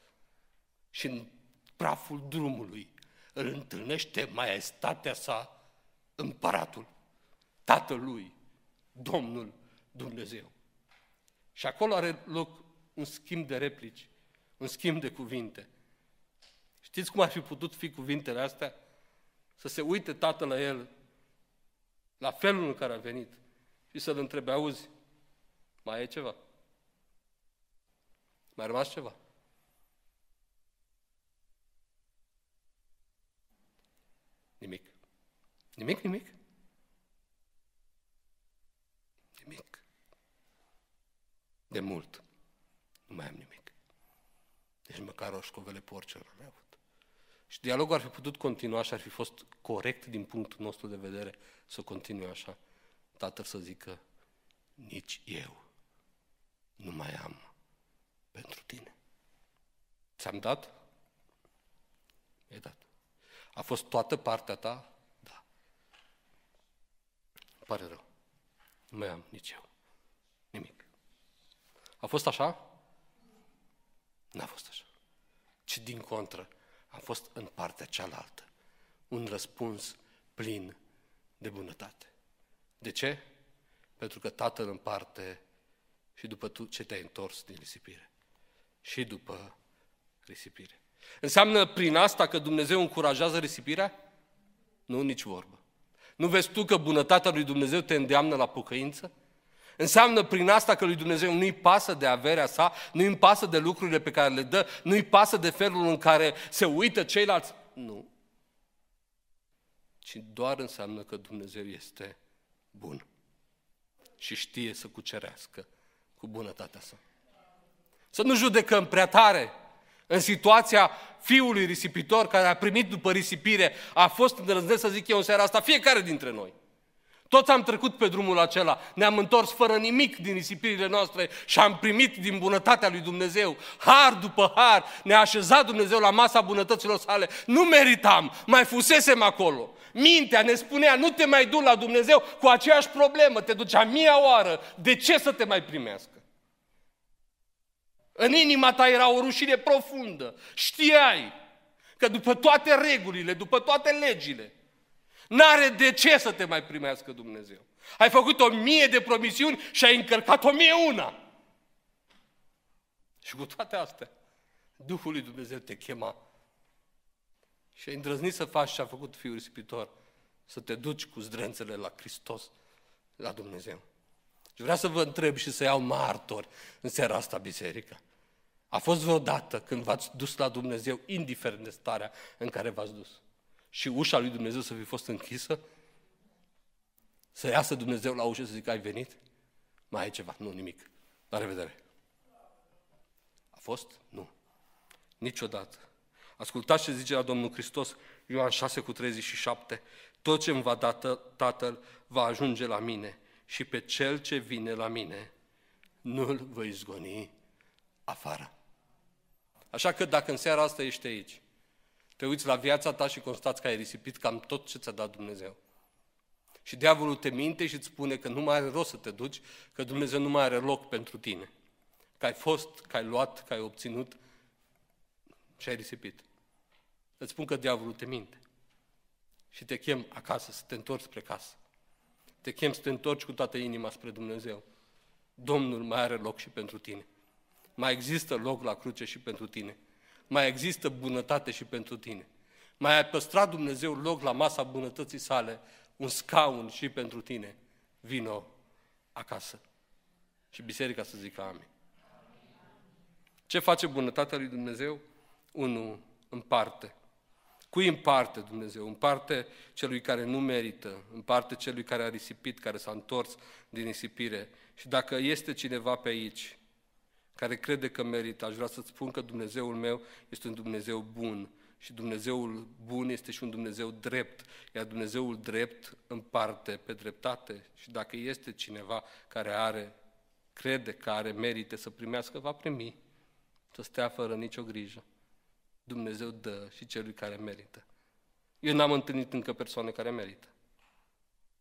și în praful drumului îl întâlnește maestatea sa, împăratul, tatălui, Domnul Dumnezeu. Și acolo are loc un schimb de replici, un schimb de cuvinte. Știți cum ar fi putut fi cuvintele astea? Să se uite tatăl la el, la felul în care a venit și să-l întrebe, auzi, mai e ceva? Mai a rămas ceva? Nimic. Nimic, nimic? Nimic. De mult. Nu mai am nimic. Deci măcar o școvele porcelor am avut. Și dialogul ar fi putut continua și ar fi fost corect din punctul nostru de vedere să continue așa. Tatăl să zică, nici eu nu mai am pentru tine. Ți-am dat? E dat. A fost toată partea ta? Da. Îmi pare rău. Nu mai am nici eu. Nimic. A fost așa? N-a fost așa. Ci din contră, a fost în partea cealaltă. Un răspuns plin de bunătate. De ce? Pentru că Tatăl împarte și după tu ce te-ai întors din risipire. Și după risipire. Înseamnă prin asta că Dumnezeu încurajează risipirea? Nu, nici vorbă. Nu vezi tu că bunătatea lui Dumnezeu te îndeamnă la pocăință? Înseamnă prin asta că lui Dumnezeu nu-i pasă de averea sa, nu-i pasă de lucrurile pe care le dă, nu-i pasă de felul în care se uită ceilalți. Nu. Ci doar înseamnă că Dumnezeu este bun și știe să cucerească cu bunătatea sa. Să nu judecăm prea tare în situația fiului risipitor care a primit după risipire, a fost îndrăznesc să zic eu în seara asta, fiecare dintre noi. Toți am trecut pe drumul acela, ne-am întors fără nimic din risipirile noastre și am primit din bunătatea lui Dumnezeu, har după har, ne-a așezat Dumnezeu la masa bunătăților sale. Nu meritam, mai fusesem acolo. Mintea ne spunea, nu te mai du la Dumnezeu cu aceeași problemă, te ducea mia oară, de ce să te mai primească? În inima ta era o rușine profundă. Știai că după toate regulile, după toate legile, N-are de ce să te mai primească Dumnezeu. Ai făcut o mie de promisiuni și ai încărcat o mie una. Și cu toate astea, Duhul lui Dumnezeu te chema și ai îndrăznit să faci ce a făcut Fiul Ispitor, să te duci cu zdrențele la Hristos, la Dumnezeu. Și vreau să vă întreb și să iau martori în seara asta biserica. A fost vreodată când v-ați dus la Dumnezeu, indiferent de starea în care v-ați dus? și ușa lui Dumnezeu să fi fost închisă? Să iasă Dumnezeu la ușă să zică, ai venit? Mai ai ceva? Nu, nimic. La revedere. A fost? Nu. Niciodată. Ascultați ce zice la Domnul Hristos, Ioan 6 cu 37. Tot ce îmi va da Tatăl va ajunge la mine și pe cel ce vine la mine nu-l voi izgoni afară. Așa că dacă în seara asta ești aici te uiți la viața ta și constați că ai risipit cam tot ce ți-a dat Dumnezeu. Și diavolul te minte și îți spune că nu mai are rost să te duci, că Dumnezeu nu mai are loc pentru tine. Că ai fost, că ai luat, că ai obținut și ai risipit. Îți spun că diavolul te minte. Și te chem acasă, să te întorci spre casă. Te chem să te întorci cu toată inima spre Dumnezeu. Domnul mai are loc și pentru tine. Mai există loc la cruce și pentru tine mai există bunătate și pentru tine. Mai ai păstrat Dumnezeu loc la masa bunătății sale, un scaun și pentru tine. Vino acasă. Și biserica să zică amin. Ce face bunătatea lui Dumnezeu? Unu, împarte. Cui împarte Dumnezeu? Împarte celui care nu merită, împarte celui care a risipit, care s-a întors din risipire. Și dacă este cineva pe aici care crede că merită, aș vrea să-ți spun că Dumnezeul meu este un Dumnezeu bun și Dumnezeul bun este și un Dumnezeu drept, iar Dumnezeul drept împarte pe dreptate și dacă este cineva care are, crede că are merite să primească, va primi, să stea fără nicio grijă. Dumnezeu dă și celui care merită. Eu n-am întâlnit încă persoane care merită.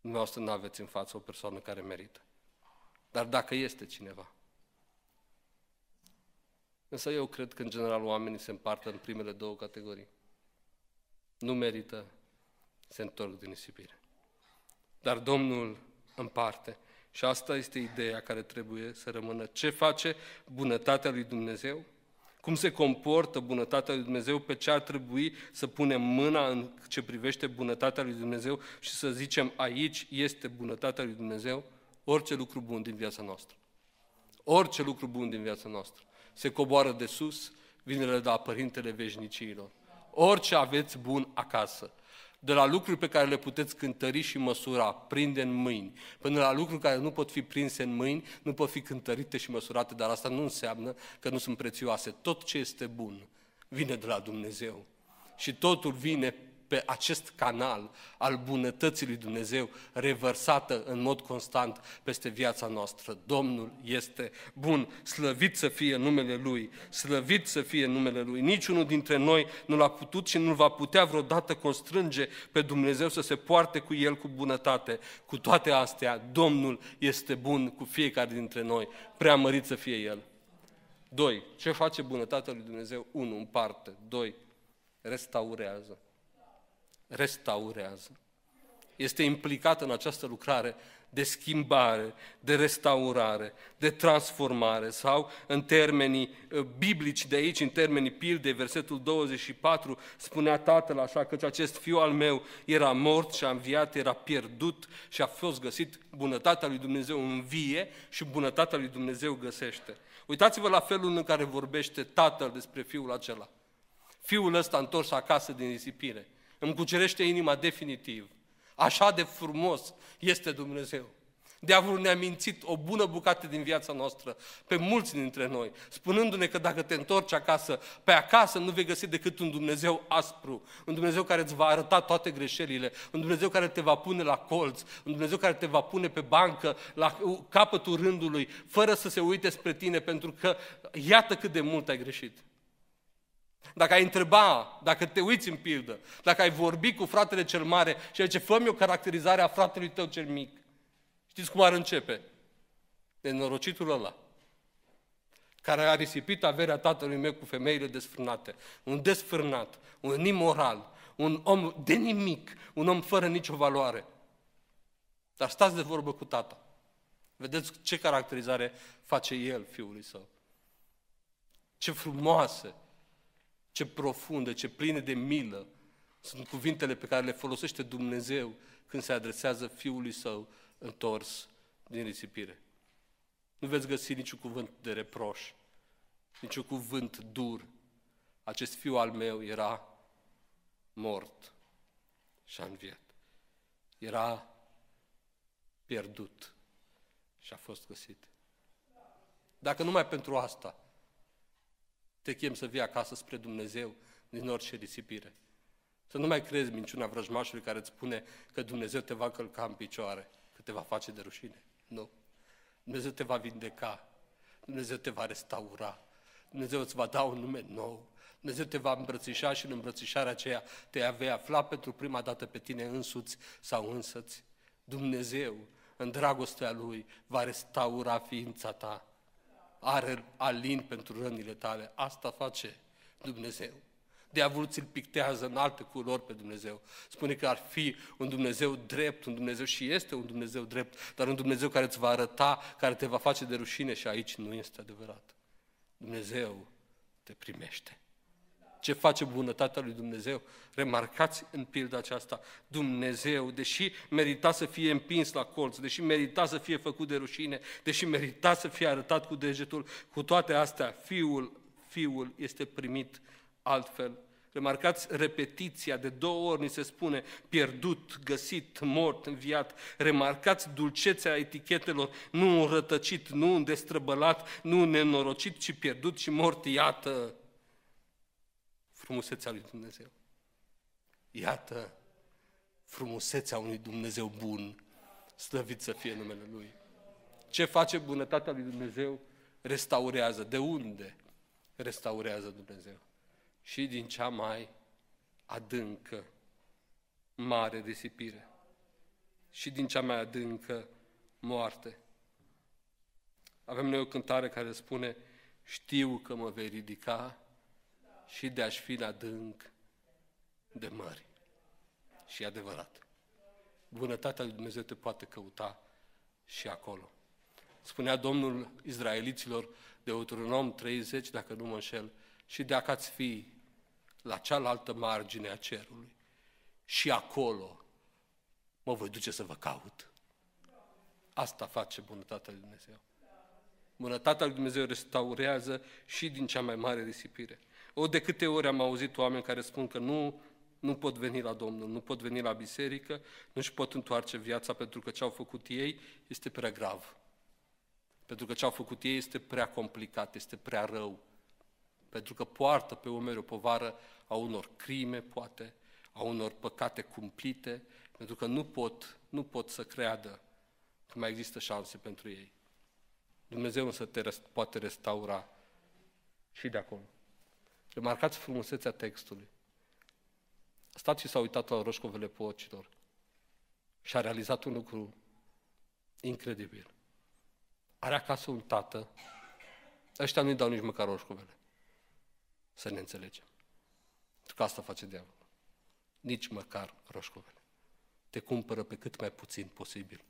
Dumneavoastră nu aveți în față o persoană care merită. Dar dacă este cineva, Însă eu cred că, în general, oamenii se împartă în primele două categorii. Nu merită, se întorc din nisipire. Dar Domnul împarte. Și asta este ideea care trebuie să rămână. Ce face bunătatea lui Dumnezeu? Cum se comportă bunătatea lui Dumnezeu? Pe ce ar trebui să punem mâna în ce privește bunătatea lui Dumnezeu și să zicem aici este bunătatea lui Dumnezeu? Orice lucru bun din viața noastră. Orice lucru bun din viața noastră se coboară de sus, vine de la Părintele Veșnicilor. Orice aveți bun acasă, de la lucruri pe care le puteți cântări și măsura, prinde în mâini, până la lucruri care nu pot fi prinse în mâini, nu pot fi cântărite și măsurate, dar asta nu înseamnă că nu sunt prețioase. Tot ce este bun vine de la Dumnezeu. Și totul vine pe acest canal al bunătății lui Dumnezeu revărsată în mod constant peste viața noastră. Domnul este bun, slăvit să fie numele Lui, slăvit să fie numele Lui. Niciunul dintre noi nu l-a putut și nu va putea vreodată constrânge pe Dumnezeu să se poarte cu El cu bunătate. Cu toate astea, Domnul este bun cu fiecare dintre noi, preamărit să fie El. Doi, ce face bunătatea lui Dumnezeu? Unu, împarte. Doi, restaurează restaurează. Este implicat în această lucrare de schimbare, de restaurare, de transformare sau în termenii uh, biblici de aici, în termenii pilde, versetul 24, spunea tatăl așa că acest fiu al meu era mort și a înviat, era pierdut și a fost găsit, bunătatea lui Dumnezeu învie și bunătatea lui Dumnezeu găsește. Uitați-vă la felul în care vorbește tatăl despre fiul acela. Fiul ăsta întors acasă din risipire îmi cucerește inima definitiv. Așa de frumos este Dumnezeu. Diavolul ne-a mințit o bună bucată din viața noastră, pe mulți dintre noi, spunându-ne că dacă te întorci acasă, pe acasă nu vei găsi decât un Dumnezeu aspru, un Dumnezeu care îți va arăta toate greșelile, un Dumnezeu care te va pune la colț, un Dumnezeu care te va pune pe bancă, la capătul rândului, fără să se uite spre tine, pentru că iată cât de mult ai greșit. Dacă ai întreba, dacă te uiți în pildă, dacă ai vorbi cu fratele cel mare și zice, fă-mi o caracterizare a fratelui tău cel mic, știți cum ar începe? De norocitul ăla, care a risipit averea tatălui meu cu femeile desfrânate, un desfrânat, un imoral, un om de nimic, un om fără nicio valoare. Dar stați de vorbă cu tata. Vedeți ce caracterizare face el fiului său. Ce frumoase, ce profundă, ce pline de milă sunt cuvintele pe care le folosește Dumnezeu când se adresează Fiului Său întors din risipire. Nu veți găsi niciun cuvânt de reproș, niciun cuvânt dur. Acest fiu al meu era mort și a înviat. Era pierdut și a fost găsit. Dacă numai pentru asta te chem să vii acasă spre Dumnezeu din orice risipire. Să nu mai crezi minciuna vrăjmașului care îți spune că Dumnezeu te va călca în picioare, că te va face de rușine. Nu. Dumnezeu te va vindeca. Dumnezeu te va restaura. Dumnezeu îți va da un nume nou. Dumnezeu te va îmbrățișa și în îmbrățișarea aceea te vei afla pentru prima dată pe tine însuți sau însăți. Dumnezeu, în dragostea Lui, va restaura ființa ta are alin pentru rănile tale. Asta face Dumnezeu. Diavolul ți-l pictează în alte culori pe Dumnezeu. Spune că ar fi un Dumnezeu drept, un Dumnezeu și este un Dumnezeu drept, dar un Dumnezeu care îți va arăta, care te va face de rușine și aici nu este adevărat. Dumnezeu te primește. Ce face bunătatea lui Dumnezeu? Remarcați în pilda aceasta, Dumnezeu, deși merita să fie împins la colț, deși merita să fie făcut de rușine, deși merita să fie arătat cu degetul, cu toate astea, Fiul, Fiul este primit altfel. Remarcați repetiția, de două ori ni se spune pierdut, găsit, mort, înviat. Remarcați dulcețea etichetelor, nu rătăcit, nu îndestrăbălat, nu nenorocit, ci pierdut și mort, iată frumusețea lui Dumnezeu. Iată frumusețea unui Dumnezeu bun, slăvit să fie numele Lui. Ce face bunătatea lui Dumnezeu? Restaurează. De unde restaurează Dumnezeu? Și din cea mai adâncă, mare risipire. Și din cea mai adâncă moarte. Avem noi o cântare care spune Știu că mă vei ridica și de aș fi în adânc de mări. Și e adevărat. Bunătatea lui Dumnezeu te poate căuta și acolo. Spunea Domnul Izraeliților de Deuteronom 30, dacă nu mă înșel, și dacă ați fi la cealaltă margine a cerului și acolo mă voi duce să vă caut. Asta face bunătatea lui Dumnezeu. Bunătatea lui Dumnezeu restaurează și din cea mai mare risipire. O, de câte ori am auzit oameni care spun că nu, nu pot veni la Domnul, nu pot veni la biserică, nu își pot întoarce viața pentru că ce au făcut ei este prea grav. Pentru că ce au făcut ei este prea complicat, este prea rău. Pentru că poartă pe umeri o povară a unor crime, poate, a unor păcate cumplite, pentru că nu pot, nu pot să creadă că mai există șanse pentru ei. Dumnezeu însă te poate restaura și de acolo. Remarcați frumusețea textului. Stați și s-a uitat la roșcovele pocilor și a realizat un lucru incredibil. Are acasă un tată, ăștia nu-i dau nici măcar roșcovele. Să ne înțelegem. Pentru că asta face diavolul. Nici măcar roșcovele. Te cumpără pe cât mai puțin posibil.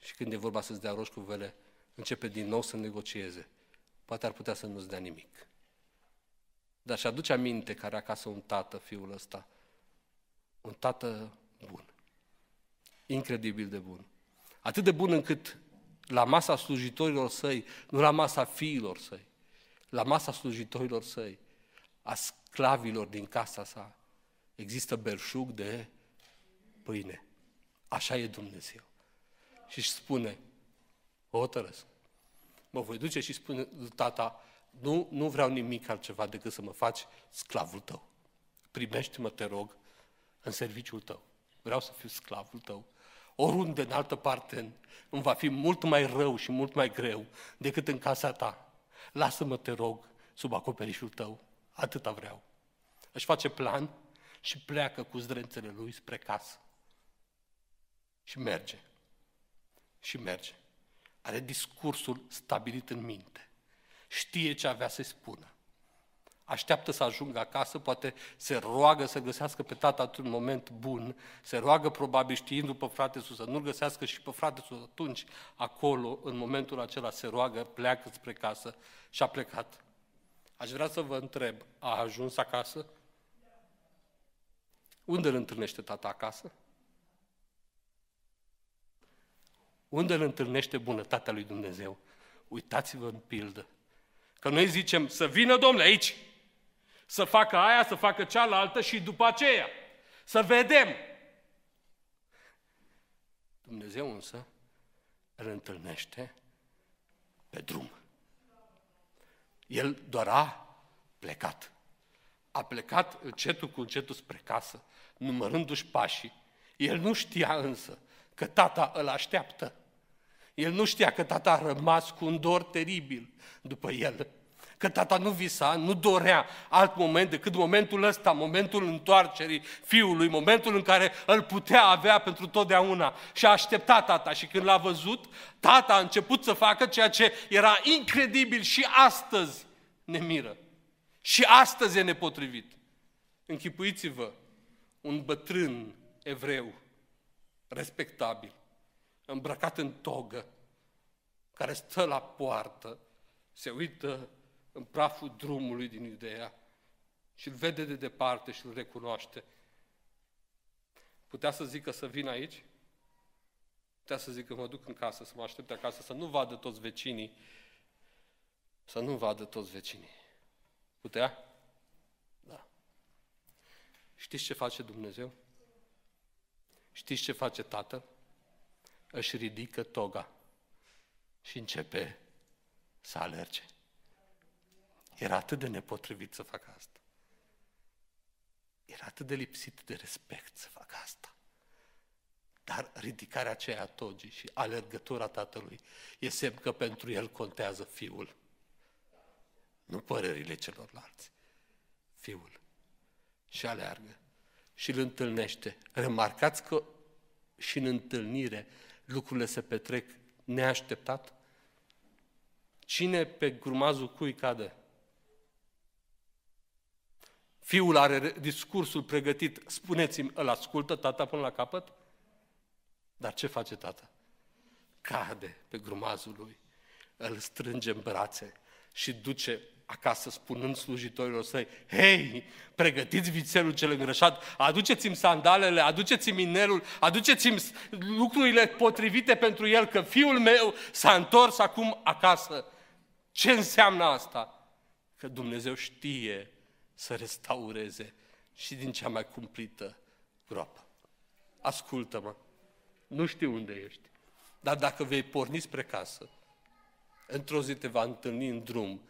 Și când e vorba să-ți dea roșcovele, începe din nou să negocieze. Poate ar putea să nu-ți dea nimic. Dar și aduce aminte care acasă un tată, fiul ăsta. Un tată bun. Incredibil de bun. Atât de bun încât la masa slujitorilor săi, nu la masa fiilor săi, la masa slujitorilor săi, a sclavilor din casa sa, există belșug de pâine. Așa e Dumnezeu. Și își spune, hotărăsc. Mă voi duce și spune tata, nu, nu vreau nimic altceva decât să mă faci sclavul tău. Primește-mă, te rog, în serviciul tău. Vreau să fiu sclavul tău. Oriunde în altă parte îmi va fi mult mai rău și mult mai greu decât în casa ta. Lasă-mă, te rog, sub acoperișul tău. Atâta vreau. Își face plan și pleacă cu zdrențele lui spre casă. Și merge. Și merge. Are discursul stabilit în minte. Știe ce avea să-i spună. Așteaptă să ajungă acasă, poate se roagă să găsească pe tata într-un moment bun, se roagă probabil știindu pe frate sus, să nu-l găsească și pe frate sus atunci, acolo, în momentul acela, se roagă, pleacă spre casă și a plecat. Aș vrea să vă întreb, a ajuns acasă? Unde îl întâlnește tata acasă? Unde îl întâlnește bunătatea lui Dumnezeu? Uitați-vă în pildă. Că noi zicem să vină Domnule aici, să facă aia, să facă cealaltă și după aceea să vedem. Dumnezeu însă îl întâlnește pe drum. El doar a plecat. A plecat încetul cu încetul spre casă, numărându-și pașii. El nu știa însă că tata îl așteaptă. El nu știa că tata a rămas cu un dor teribil după el. Că tata nu visa, nu dorea alt moment decât momentul ăsta, momentul întoarcerii fiului, momentul în care îl putea avea pentru totdeauna. Și a așteptat tata și când l-a văzut, tata a început să facă ceea ce era incredibil și astăzi ne miră. Și astăzi e nepotrivit. Închipuiți-vă un bătrân evreu, respectabil, îmbrăcat în togă, care stă la poartă, se uită în praful drumului din Iudeea și îl vede de departe și îl recunoaște. Putea să zică să vin aici? Putea să zică mă duc în casă, să mă aștept acasă, să nu vadă toți vecinii, să nu vadă toți vecinii. Putea? Da. Știți ce face Dumnezeu? Știți ce face Tatăl? Își ridică toga și începe să alerge. Era atât de nepotrivit să facă asta. era atât de lipsit de respect să facă asta. Dar ridicarea aceea a togii și alergătura tatălui e semn că pentru el contează fiul. Nu părerile celorlalți. Fiul. Și aleargă. Și îl întâlnește. Remarcați că și în întâlnire lucrurile se petrec neașteptat. Cine pe grumazul cui cade? Fiul are discursul pregătit, spuneți-mi, îl ascultă tata până la capăt? Dar ce face tata? Cade pe grumazul lui, îl strânge în brațe și duce acasă spunând slujitorilor săi, hei, pregătiți vițelul cel îngrășat, aduceți-mi sandalele, aduceți-mi inelul, aduceți-mi lucrurile potrivite pentru el, că fiul meu s-a întors acum acasă. Ce înseamnă asta? Că Dumnezeu știe să restaureze și din cea mai cumplită groapă. Ascultă-mă, nu știu unde ești, dar dacă vei porni spre casă, într-o zi te va întâlni în drum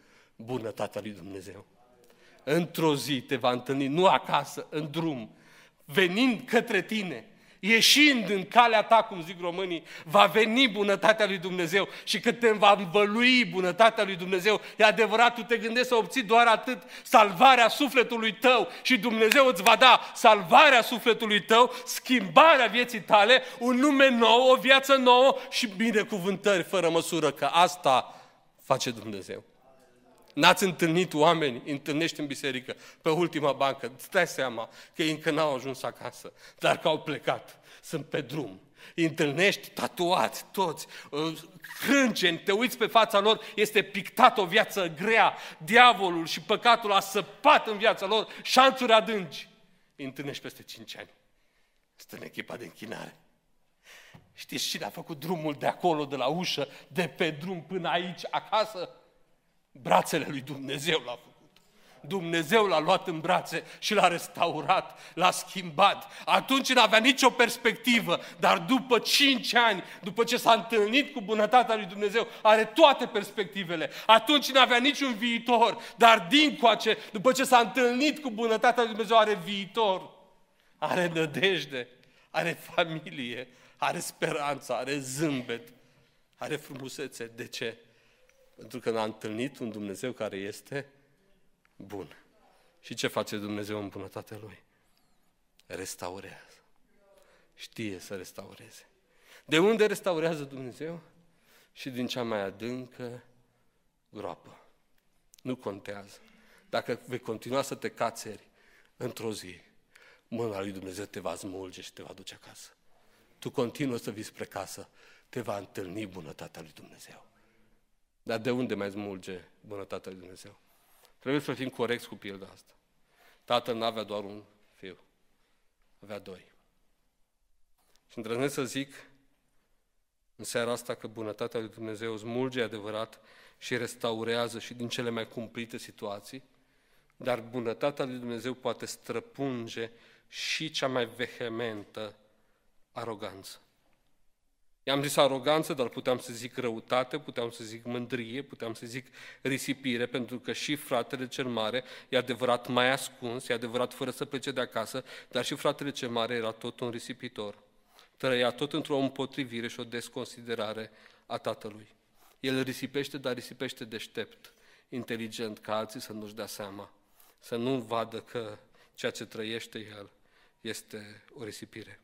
bunătatea lui Dumnezeu. Într-o zi te va întâlni, nu acasă, în drum, venind către tine, ieșind în calea ta, cum zic românii, va veni bunătatea lui Dumnezeu și când te va învălui bunătatea lui Dumnezeu, e adevărat, tu te gândești să obții doar atât salvarea sufletului tău și Dumnezeu îți va da salvarea sufletului tău, schimbarea vieții tale, un nume nou, o viață nouă și binecuvântări fără măsură, că asta face Dumnezeu. N-ați întâlnit oameni, întâlnești în biserică, pe ultima bancă, îți dai seama că ei încă n-au ajuns acasă, dar că au plecat, sunt pe drum. Îi întâlnești tatuați, toți, uh, crânceni, te uiți pe fața lor, este pictat o viață grea, diavolul și păcatul a săpat în viața lor șanțuri adânci. Îi întâlnești peste cinci ani. Stă în echipa de închinare. Știți cine a făcut drumul de acolo, de la ușă, de pe drum până aici, acasă? Brațele lui Dumnezeu l-a făcut. Dumnezeu l-a luat în brațe și l-a restaurat, l-a schimbat. Atunci nu avea nicio perspectivă, dar după cinci ani, după ce s-a întâlnit cu bunătatea lui Dumnezeu, are toate perspectivele. Atunci nu avea niciun viitor, dar dincoace, după ce s-a întâlnit cu bunătatea lui Dumnezeu, are viitor, are nădejde, are familie, are speranță, are zâmbet, are frumusețe. De ce? Pentru că n-a întâlnit un Dumnezeu care este bun. Și ce face Dumnezeu în bunătatea Lui? Restaurează. Știe să restaureze. De unde restaurează Dumnezeu? Și din cea mai adâncă groapă. Nu contează. Dacă vei continua să te cațeri într-o zi, mâna lui Dumnezeu te va smulge și te va duce acasă. Tu continuă să vii spre casă, te va întâlni bunătatea lui Dumnezeu. Dar de unde mai smulge bunătatea lui Dumnezeu? Trebuie să fim corecți cu pilda asta. Tatăl nu avea doar un fiu, avea doi. Și îndrăznesc să zic în seara asta că bunătatea lui Dumnezeu smulge adevărat și restaurează și din cele mai cumplite situații, dar bunătatea lui Dumnezeu poate străpunge și cea mai vehementă aroganță. I-am zis aroganță, dar puteam să zic răutate, puteam să zic mândrie, puteam să zic risipire, pentru că și fratele cel mare, e adevărat mai ascuns, e adevărat fără să plece de acasă, dar și fratele cel mare era tot un risipitor. Trăia tot într-o împotrivire și o desconsiderare a tatălui. El risipește, dar risipește deștept, inteligent, ca alții să nu-și dea seama, să nu vadă că ceea ce trăiește el este o risipire.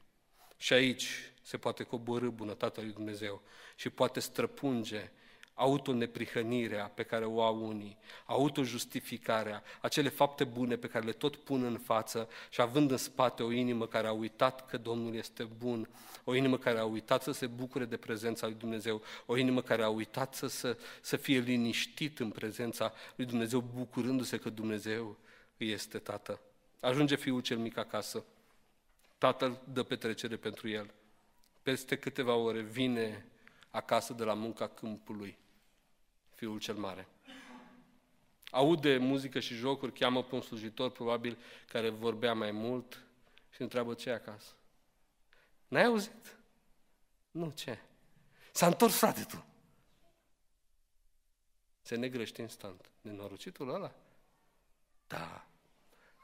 Și aici se poate coborâ bunătatea lui Dumnezeu și poate străpunge autoneprihănirea pe care o au unii, autojustificarea, acele fapte bune pe care le tot pun în față și având în spate o inimă care a uitat că Domnul este bun, o inimă care a uitat să se bucure de prezența lui Dumnezeu, o inimă care a uitat să, să, să fie liniștit în prezența lui Dumnezeu, bucurându-se că Dumnezeu îi este Tată. Ajunge fiul cel mic acasă. Tatăl dă petrecere pentru el. Peste câteva ore vine acasă de la munca câmpului fiul cel mare. Aude muzică și jocuri, cheamă pe un slujitor, probabil, care vorbea mai mult și întreabă ce e acasă. N-ai auzit? Nu, ce? S-a întors, frate, tu. Se negrește instant. Nenorocitul ăla? Da.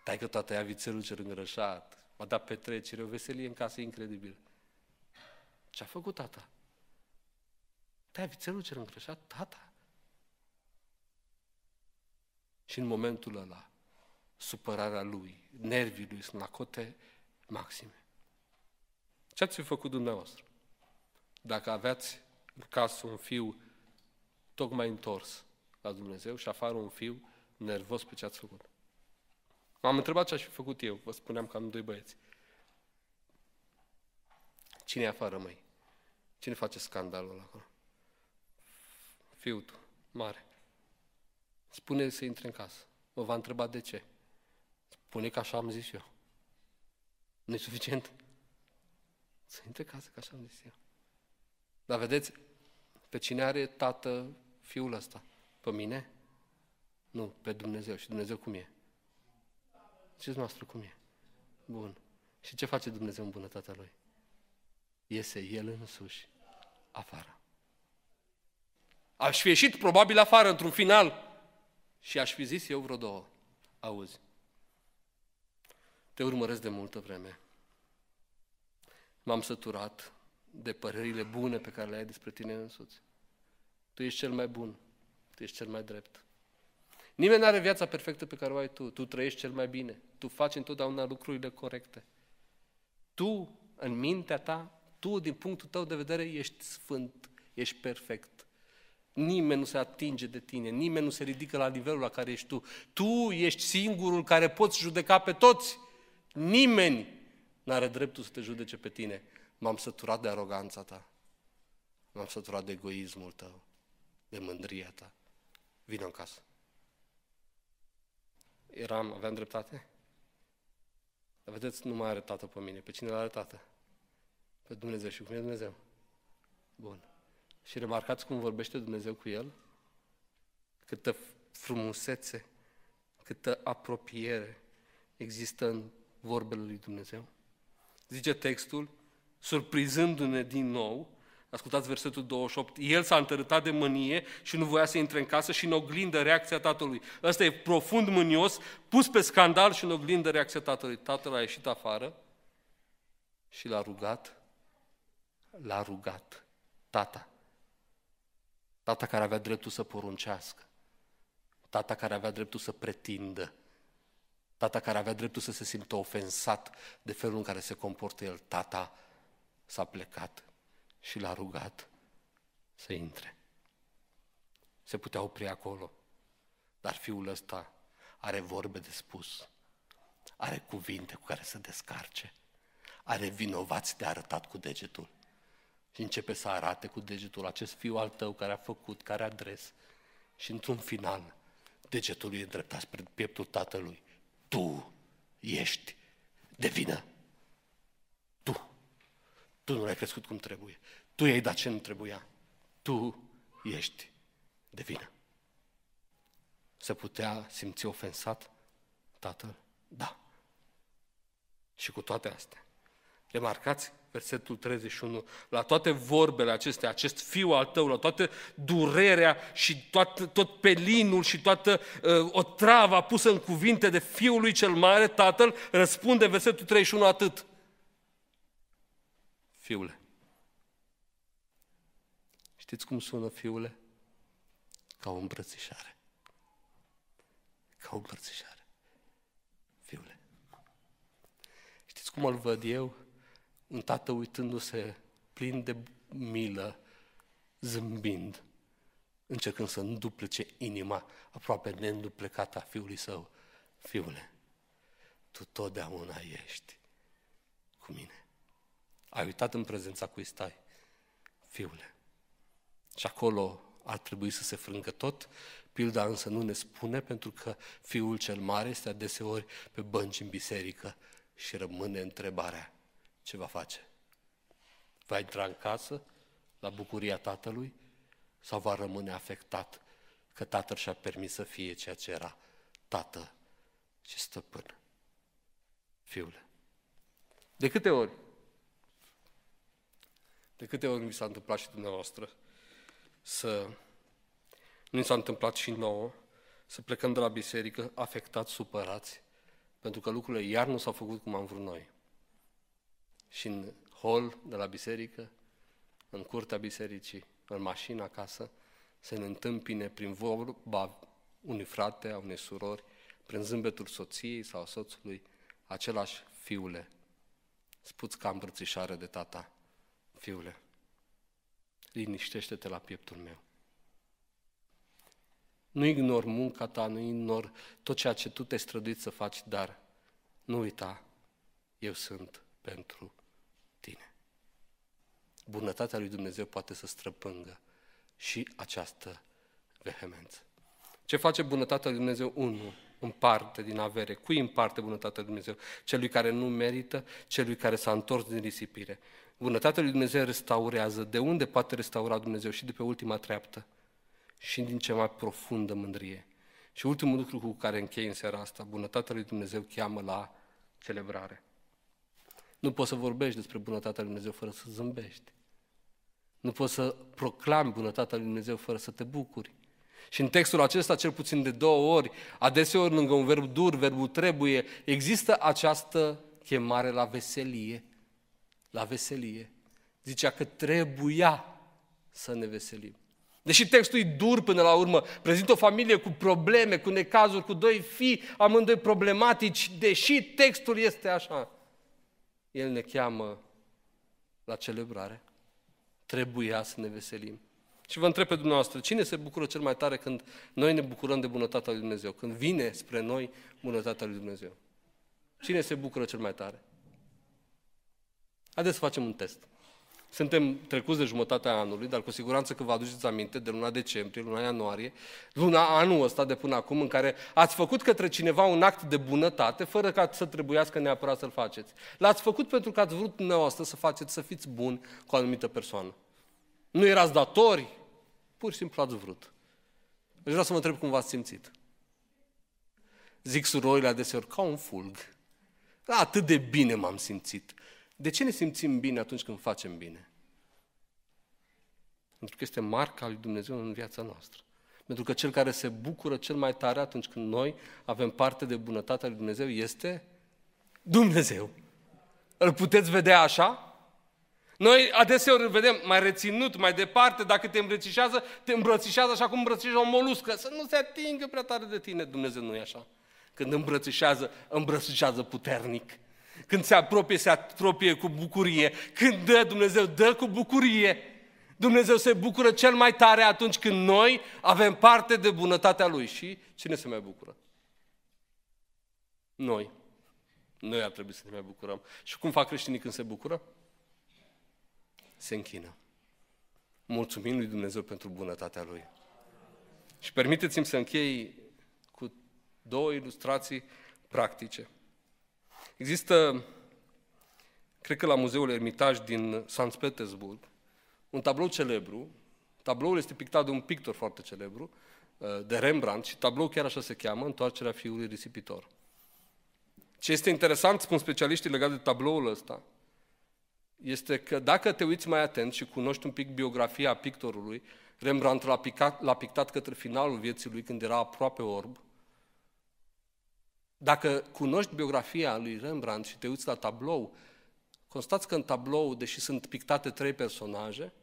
Tai că toată ea vițelul cel îngrășat, m-a dat petrecere, o veselie în casă incredibil. Ce a făcut tata? Tai vițelul cel îngrășat, tata. Și în momentul ăla, supărarea lui, nervii lui sunt la cote maxime. Ce ați fi făcut dumneavoastră? Dacă aveați în casă un fiu tocmai întors la Dumnezeu și afară un fiu nervos pe ce ați făcut. M-am întrebat ce aș fi făcut eu, vă spuneam că am doi băieți. Cine e afară, măi? Cine face scandalul ăla acolo? Fiul tu, mare. Spune să intre în casă. Mă va întreba de ce. Spune că așa am zis eu. Nu e suficient? Să intre în casă, că așa am zis eu. Dar vedeți, pe cine are tată fiul ăsta? Pe mine? Nu, pe Dumnezeu. Și Dumnezeu cum e? Ziceți noastră cum e? Bun. Și ce face Dumnezeu în bunătatea Lui? Iese El însuși afară. Aș fi ieșit probabil afară într-un final și aș fi zis eu vreo două. Auzi, te urmăresc de multă vreme. M-am săturat de părerile bune pe care le ai despre tine însuți. Tu ești cel mai bun, tu ești cel mai drept. Nimeni nu are viața perfectă pe care o ai tu. Tu trăiești cel mai bine. Tu faci întotdeauna lucrurile corecte. Tu, în mintea ta, tu, din punctul tău de vedere, ești sfânt, ești perfect. Nimeni nu se atinge de tine, nimeni nu se ridică la nivelul la care ești tu. Tu ești singurul care poți judeca pe toți. Nimeni nu are dreptul să te judece pe tine. M-am săturat de aroganța ta. M-am săturat de egoismul tău, de mândria ta. Vino în casă. Eram, aveam dreptate? Dar vedeți, nu mai are tată pe mine. Pe cine are tată? Pe Dumnezeu. Și cum e Dumnezeu? Bun. Și remarcați cum vorbește Dumnezeu cu el? Câtă frumusețe, câtă apropiere există în vorbele lui Dumnezeu. Zice textul, surprizându-ne din nou, ascultați versetul 28, el s-a întărâtat de mânie și nu voia să intre în casă și în oglindă reacția tatălui. Ăsta e profund mânios, pus pe scandal și în oglindă reacția tatălui. Tatăl a ieșit afară și l-a rugat, l-a rugat, tata. Tata care avea dreptul să poruncească. Tata care avea dreptul să pretindă. Tata care avea dreptul să se simtă ofensat de felul în care se comportă el. Tata s-a plecat și l-a rugat să intre. Se putea opri acolo, dar fiul ăsta are vorbe de spus, are cuvinte cu care să descarce, are vinovați de arătat cu degetul și începe să arate cu degetul acest fiu al tău care a făcut, care a dres și într-un final degetul lui îndreptat spre pieptul tatălui. Tu ești de vină. Tu. Tu nu l-ai crescut cum trebuie. Tu i-ai dat ce nu trebuia. Tu ești de vină. Se putea simți ofensat tatăl? Da. Și cu toate astea. Remarcați versetul 31, la toate vorbele acestea, acest fiu al tău, la toată durerea și toată, tot pelinul și toată uh, o travă pusă în cuvinte de fiul lui cel mare, tatăl, răspunde versetul 31 atât. Fiule, știți cum sună fiule? Ca o îmbrățișare. Ca o îmbrățișare. Fiule. Știți cum îl văd eu? un tată uitându-se plin de milă, zâmbind, încercând să înduplece inima aproape neînduplecată a fiului său. Fiule, tu totdeauna ești cu mine. Ai uitat în prezența cui stai, fiule. Și acolo ar trebui să se frângă tot, pilda însă nu ne spune pentru că fiul cel mare este adeseori pe bănci în biserică și rămâne întrebarea, ce va face? Va intra în casă, la bucuria tatălui, sau va rămâne afectat că tatăl și-a permis să fie ceea ce era tată și stăpân? Fiule, de câte ori? De câte ori mi s-a întâmplat și dumneavoastră să nu mi s-a întâmplat și nouă să plecăm de la biserică afectați, supărați, Pentru că lucrurile iar nu s-au făcut cum am vrut noi. Și în hol de la biserică, în curtea bisericii, în mașină acasă, să ne întâmpine prin vorba unui frate, a unei surori, prin zâmbetul soției sau soțului, același fiule, spuți ca îmbrățișare de tata, fiule, liniștește-te la pieptul meu. Nu ignor munca ta, nu ignor tot ceea ce tu te străduit să faci, dar nu uita, eu sunt pentru tine. Bunătatea lui Dumnezeu poate să străpângă și această vehemență. Ce face bunătatea lui Dumnezeu? 1 împarte din avere. Cui împarte bunătatea lui Dumnezeu? Celui care nu merită, celui care s-a întors din risipire. Bunătatea lui Dumnezeu restaurează. De unde poate restaura Dumnezeu? Și de pe ultima treaptă. Și din cea mai profundă mândrie. Și ultimul lucru cu care închei în seara asta, bunătatea lui Dumnezeu cheamă la celebrare. Nu poți să vorbești despre bunătatea lui Dumnezeu fără să zâmbești. Nu poți să proclami bunătatea lui Dumnezeu fără să te bucuri. Și în textul acesta, cel puțin de două ori, adeseori lângă un verb dur, verbul trebuie, există această chemare la veselie. La veselie. Zicea că trebuia să ne veselim. Deși textul e dur până la urmă, prezintă o familie cu probleme, cu necazuri, cu doi fii, amândoi problematici, deși textul este așa, el ne cheamă la celebrare. Trebuia să ne veselim. Și vă întreb pe dumneavoastră, cine se bucură cel mai tare când noi ne bucurăm de bunătatea lui Dumnezeu? Când vine spre noi bunătatea lui Dumnezeu? Cine se bucură cel mai tare? Haideți să facem un test. Suntem trecuți de jumătatea anului, dar cu siguranță că vă aduceți aminte de luna decembrie, luna ianuarie, luna anul ăsta de până acum, în care ați făcut către cineva un act de bunătate, fără ca să trebuiască neapărat să-l faceți. L-ați făcut pentru că ați vrut dumneavoastră să faceți, să fiți buni cu o anumită persoană. Nu erați datori, pur și simplu ați vrut. Deci vreau să mă întreb cum v-ați simțit. Zic surorile adeseori ca un fulg. Da, atât de bine m-am simțit. De ce ne simțim bine atunci când facem bine? Pentru că este marca lui Dumnezeu în viața noastră. Pentru că cel care se bucură cel mai tare atunci când noi avem parte de bunătatea lui Dumnezeu este Dumnezeu. Îl puteți vedea așa? Noi adeseori îl vedem mai reținut, mai departe, dacă te îmbrățișează, te îmbrățișează așa cum îmbrățișează o moluscă, să nu se atingă prea tare de tine. Dumnezeu nu e așa. Când îmbrățișează, îmbrățișează puternic. Când se apropie, se apropie cu bucurie. Când dă, Dumnezeu dă cu bucurie. Dumnezeu se bucură cel mai tare atunci când noi avem parte de bunătatea Lui. Și cine se mai bucură? Noi. Noi ar trebui să ne mai bucurăm. Și cum fac creștinii când se bucură? Se închină. Mulțumim lui Dumnezeu pentru bunătatea Lui. Și permiteți-mi să închei cu două ilustrații practice. Există, cred că la Muzeul Ermitaj din Sankt Petersburg, un tablou celebru. Tabloul este pictat de un pictor foarte celebru, uh, de Rembrandt, și tablou chiar așa se cheamă, Întoarcerea fiului risipitor. Ce este interesant, spun specialiștii legat de tabloul ăsta, este că dacă te uiți mai atent și cunoști un pic biografia pictorului, Rembrandt l-a, picat, l-a pictat către finalul vieții lui când era aproape orb, dacă cunoști biografia lui Rembrandt și te uiți la tablou, constați că în tablou, deși sunt pictate trei personaje,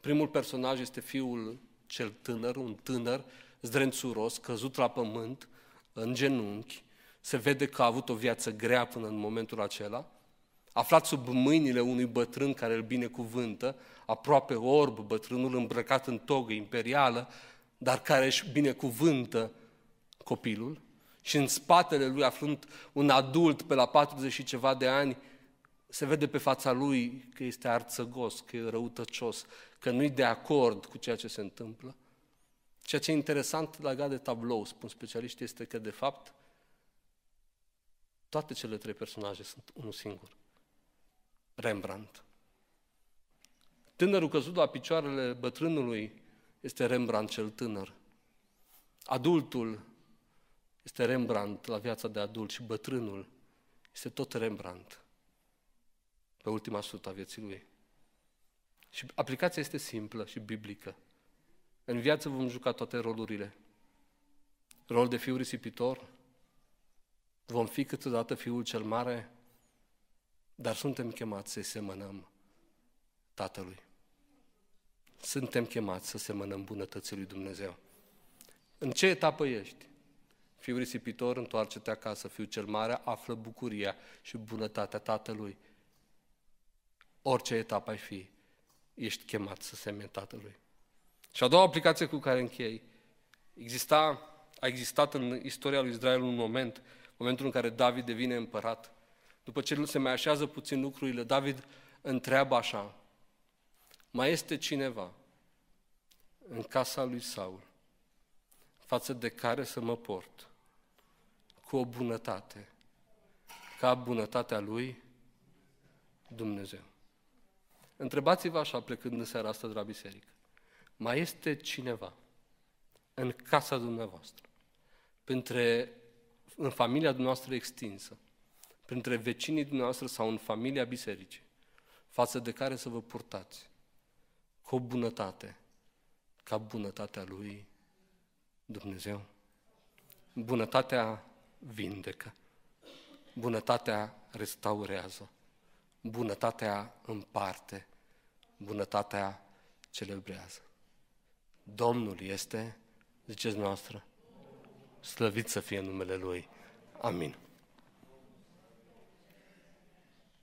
primul personaj este fiul cel tânăr, un tânăr zdrențuros, căzut la pământ, în genunchi, se vede că a avut o viață grea până în momentul acela, aflat sub mâinile unui bătrân care îl binecuvântă, aproape orb, bătrânul îmbrăcat în togă imperială, dar care își binecuvântă copilul și în spatele lui, aflând un adult pe la 40 și ceva de ani, se vede pe fața lui că este arțăgos, că e răutăcios, că nu-i de acord cu ceea ce se întâmplă. Ceea ce e interesant legat de tablou, spun specialiștii, este că, de fapt, toate cele trei personaje sunt unul singur. Rembrandt. Tânărul căzut la picioarele bătrânului este Rembrandt cel tânăr. Adultul este Rembrandt la viața de adult și bătrânul este tot Rembrandt pe ultima sută a vieții lui. Și aplicația este simplă și biblică. În viață vom juca toate rolurile. Rol de fiu risipitor, Vom fi câteodată Fiul cel Mare, dar suntem chemați să semănăm Tatălui. Suntem chemați să semănăm bunătății lui Dumnezeu. În ce etapă ești? Fiul risipitor, întoarce-te acasă, fiul cel mare, află bucuria și bunătatea tatălui. Orice etapă ai fi, ești chemat să semeni tatălui. Și a doua aplicație cu care închei, exista, a existat în istoria lui Israel un moment, momentul în care David devine împărat. După ce se mai așează puțin lucrurile, David întreabă așa, mai este cineva în casa lui Saul față de care să mă port cu o bunătate, ca bunătatea lui Dumnezeu. Întrebați-vă așa, plecând în seara asta de la biserică, mai este cineva în casa dumneavoastră, printre, în familia dumneavoastră extinsă, printre vecinii dumneavoastră sau în familia bisericii, față de care să vă purtați cu o bunătate, ca bunătatea lui Dumnezeu. Bunătatea vindecă. Bunătatea restaurează. Bunătatea împarte. Bunătatea celebrează. Domnul este, ziceți noastră, slăvit să fie numele Lui. Amin.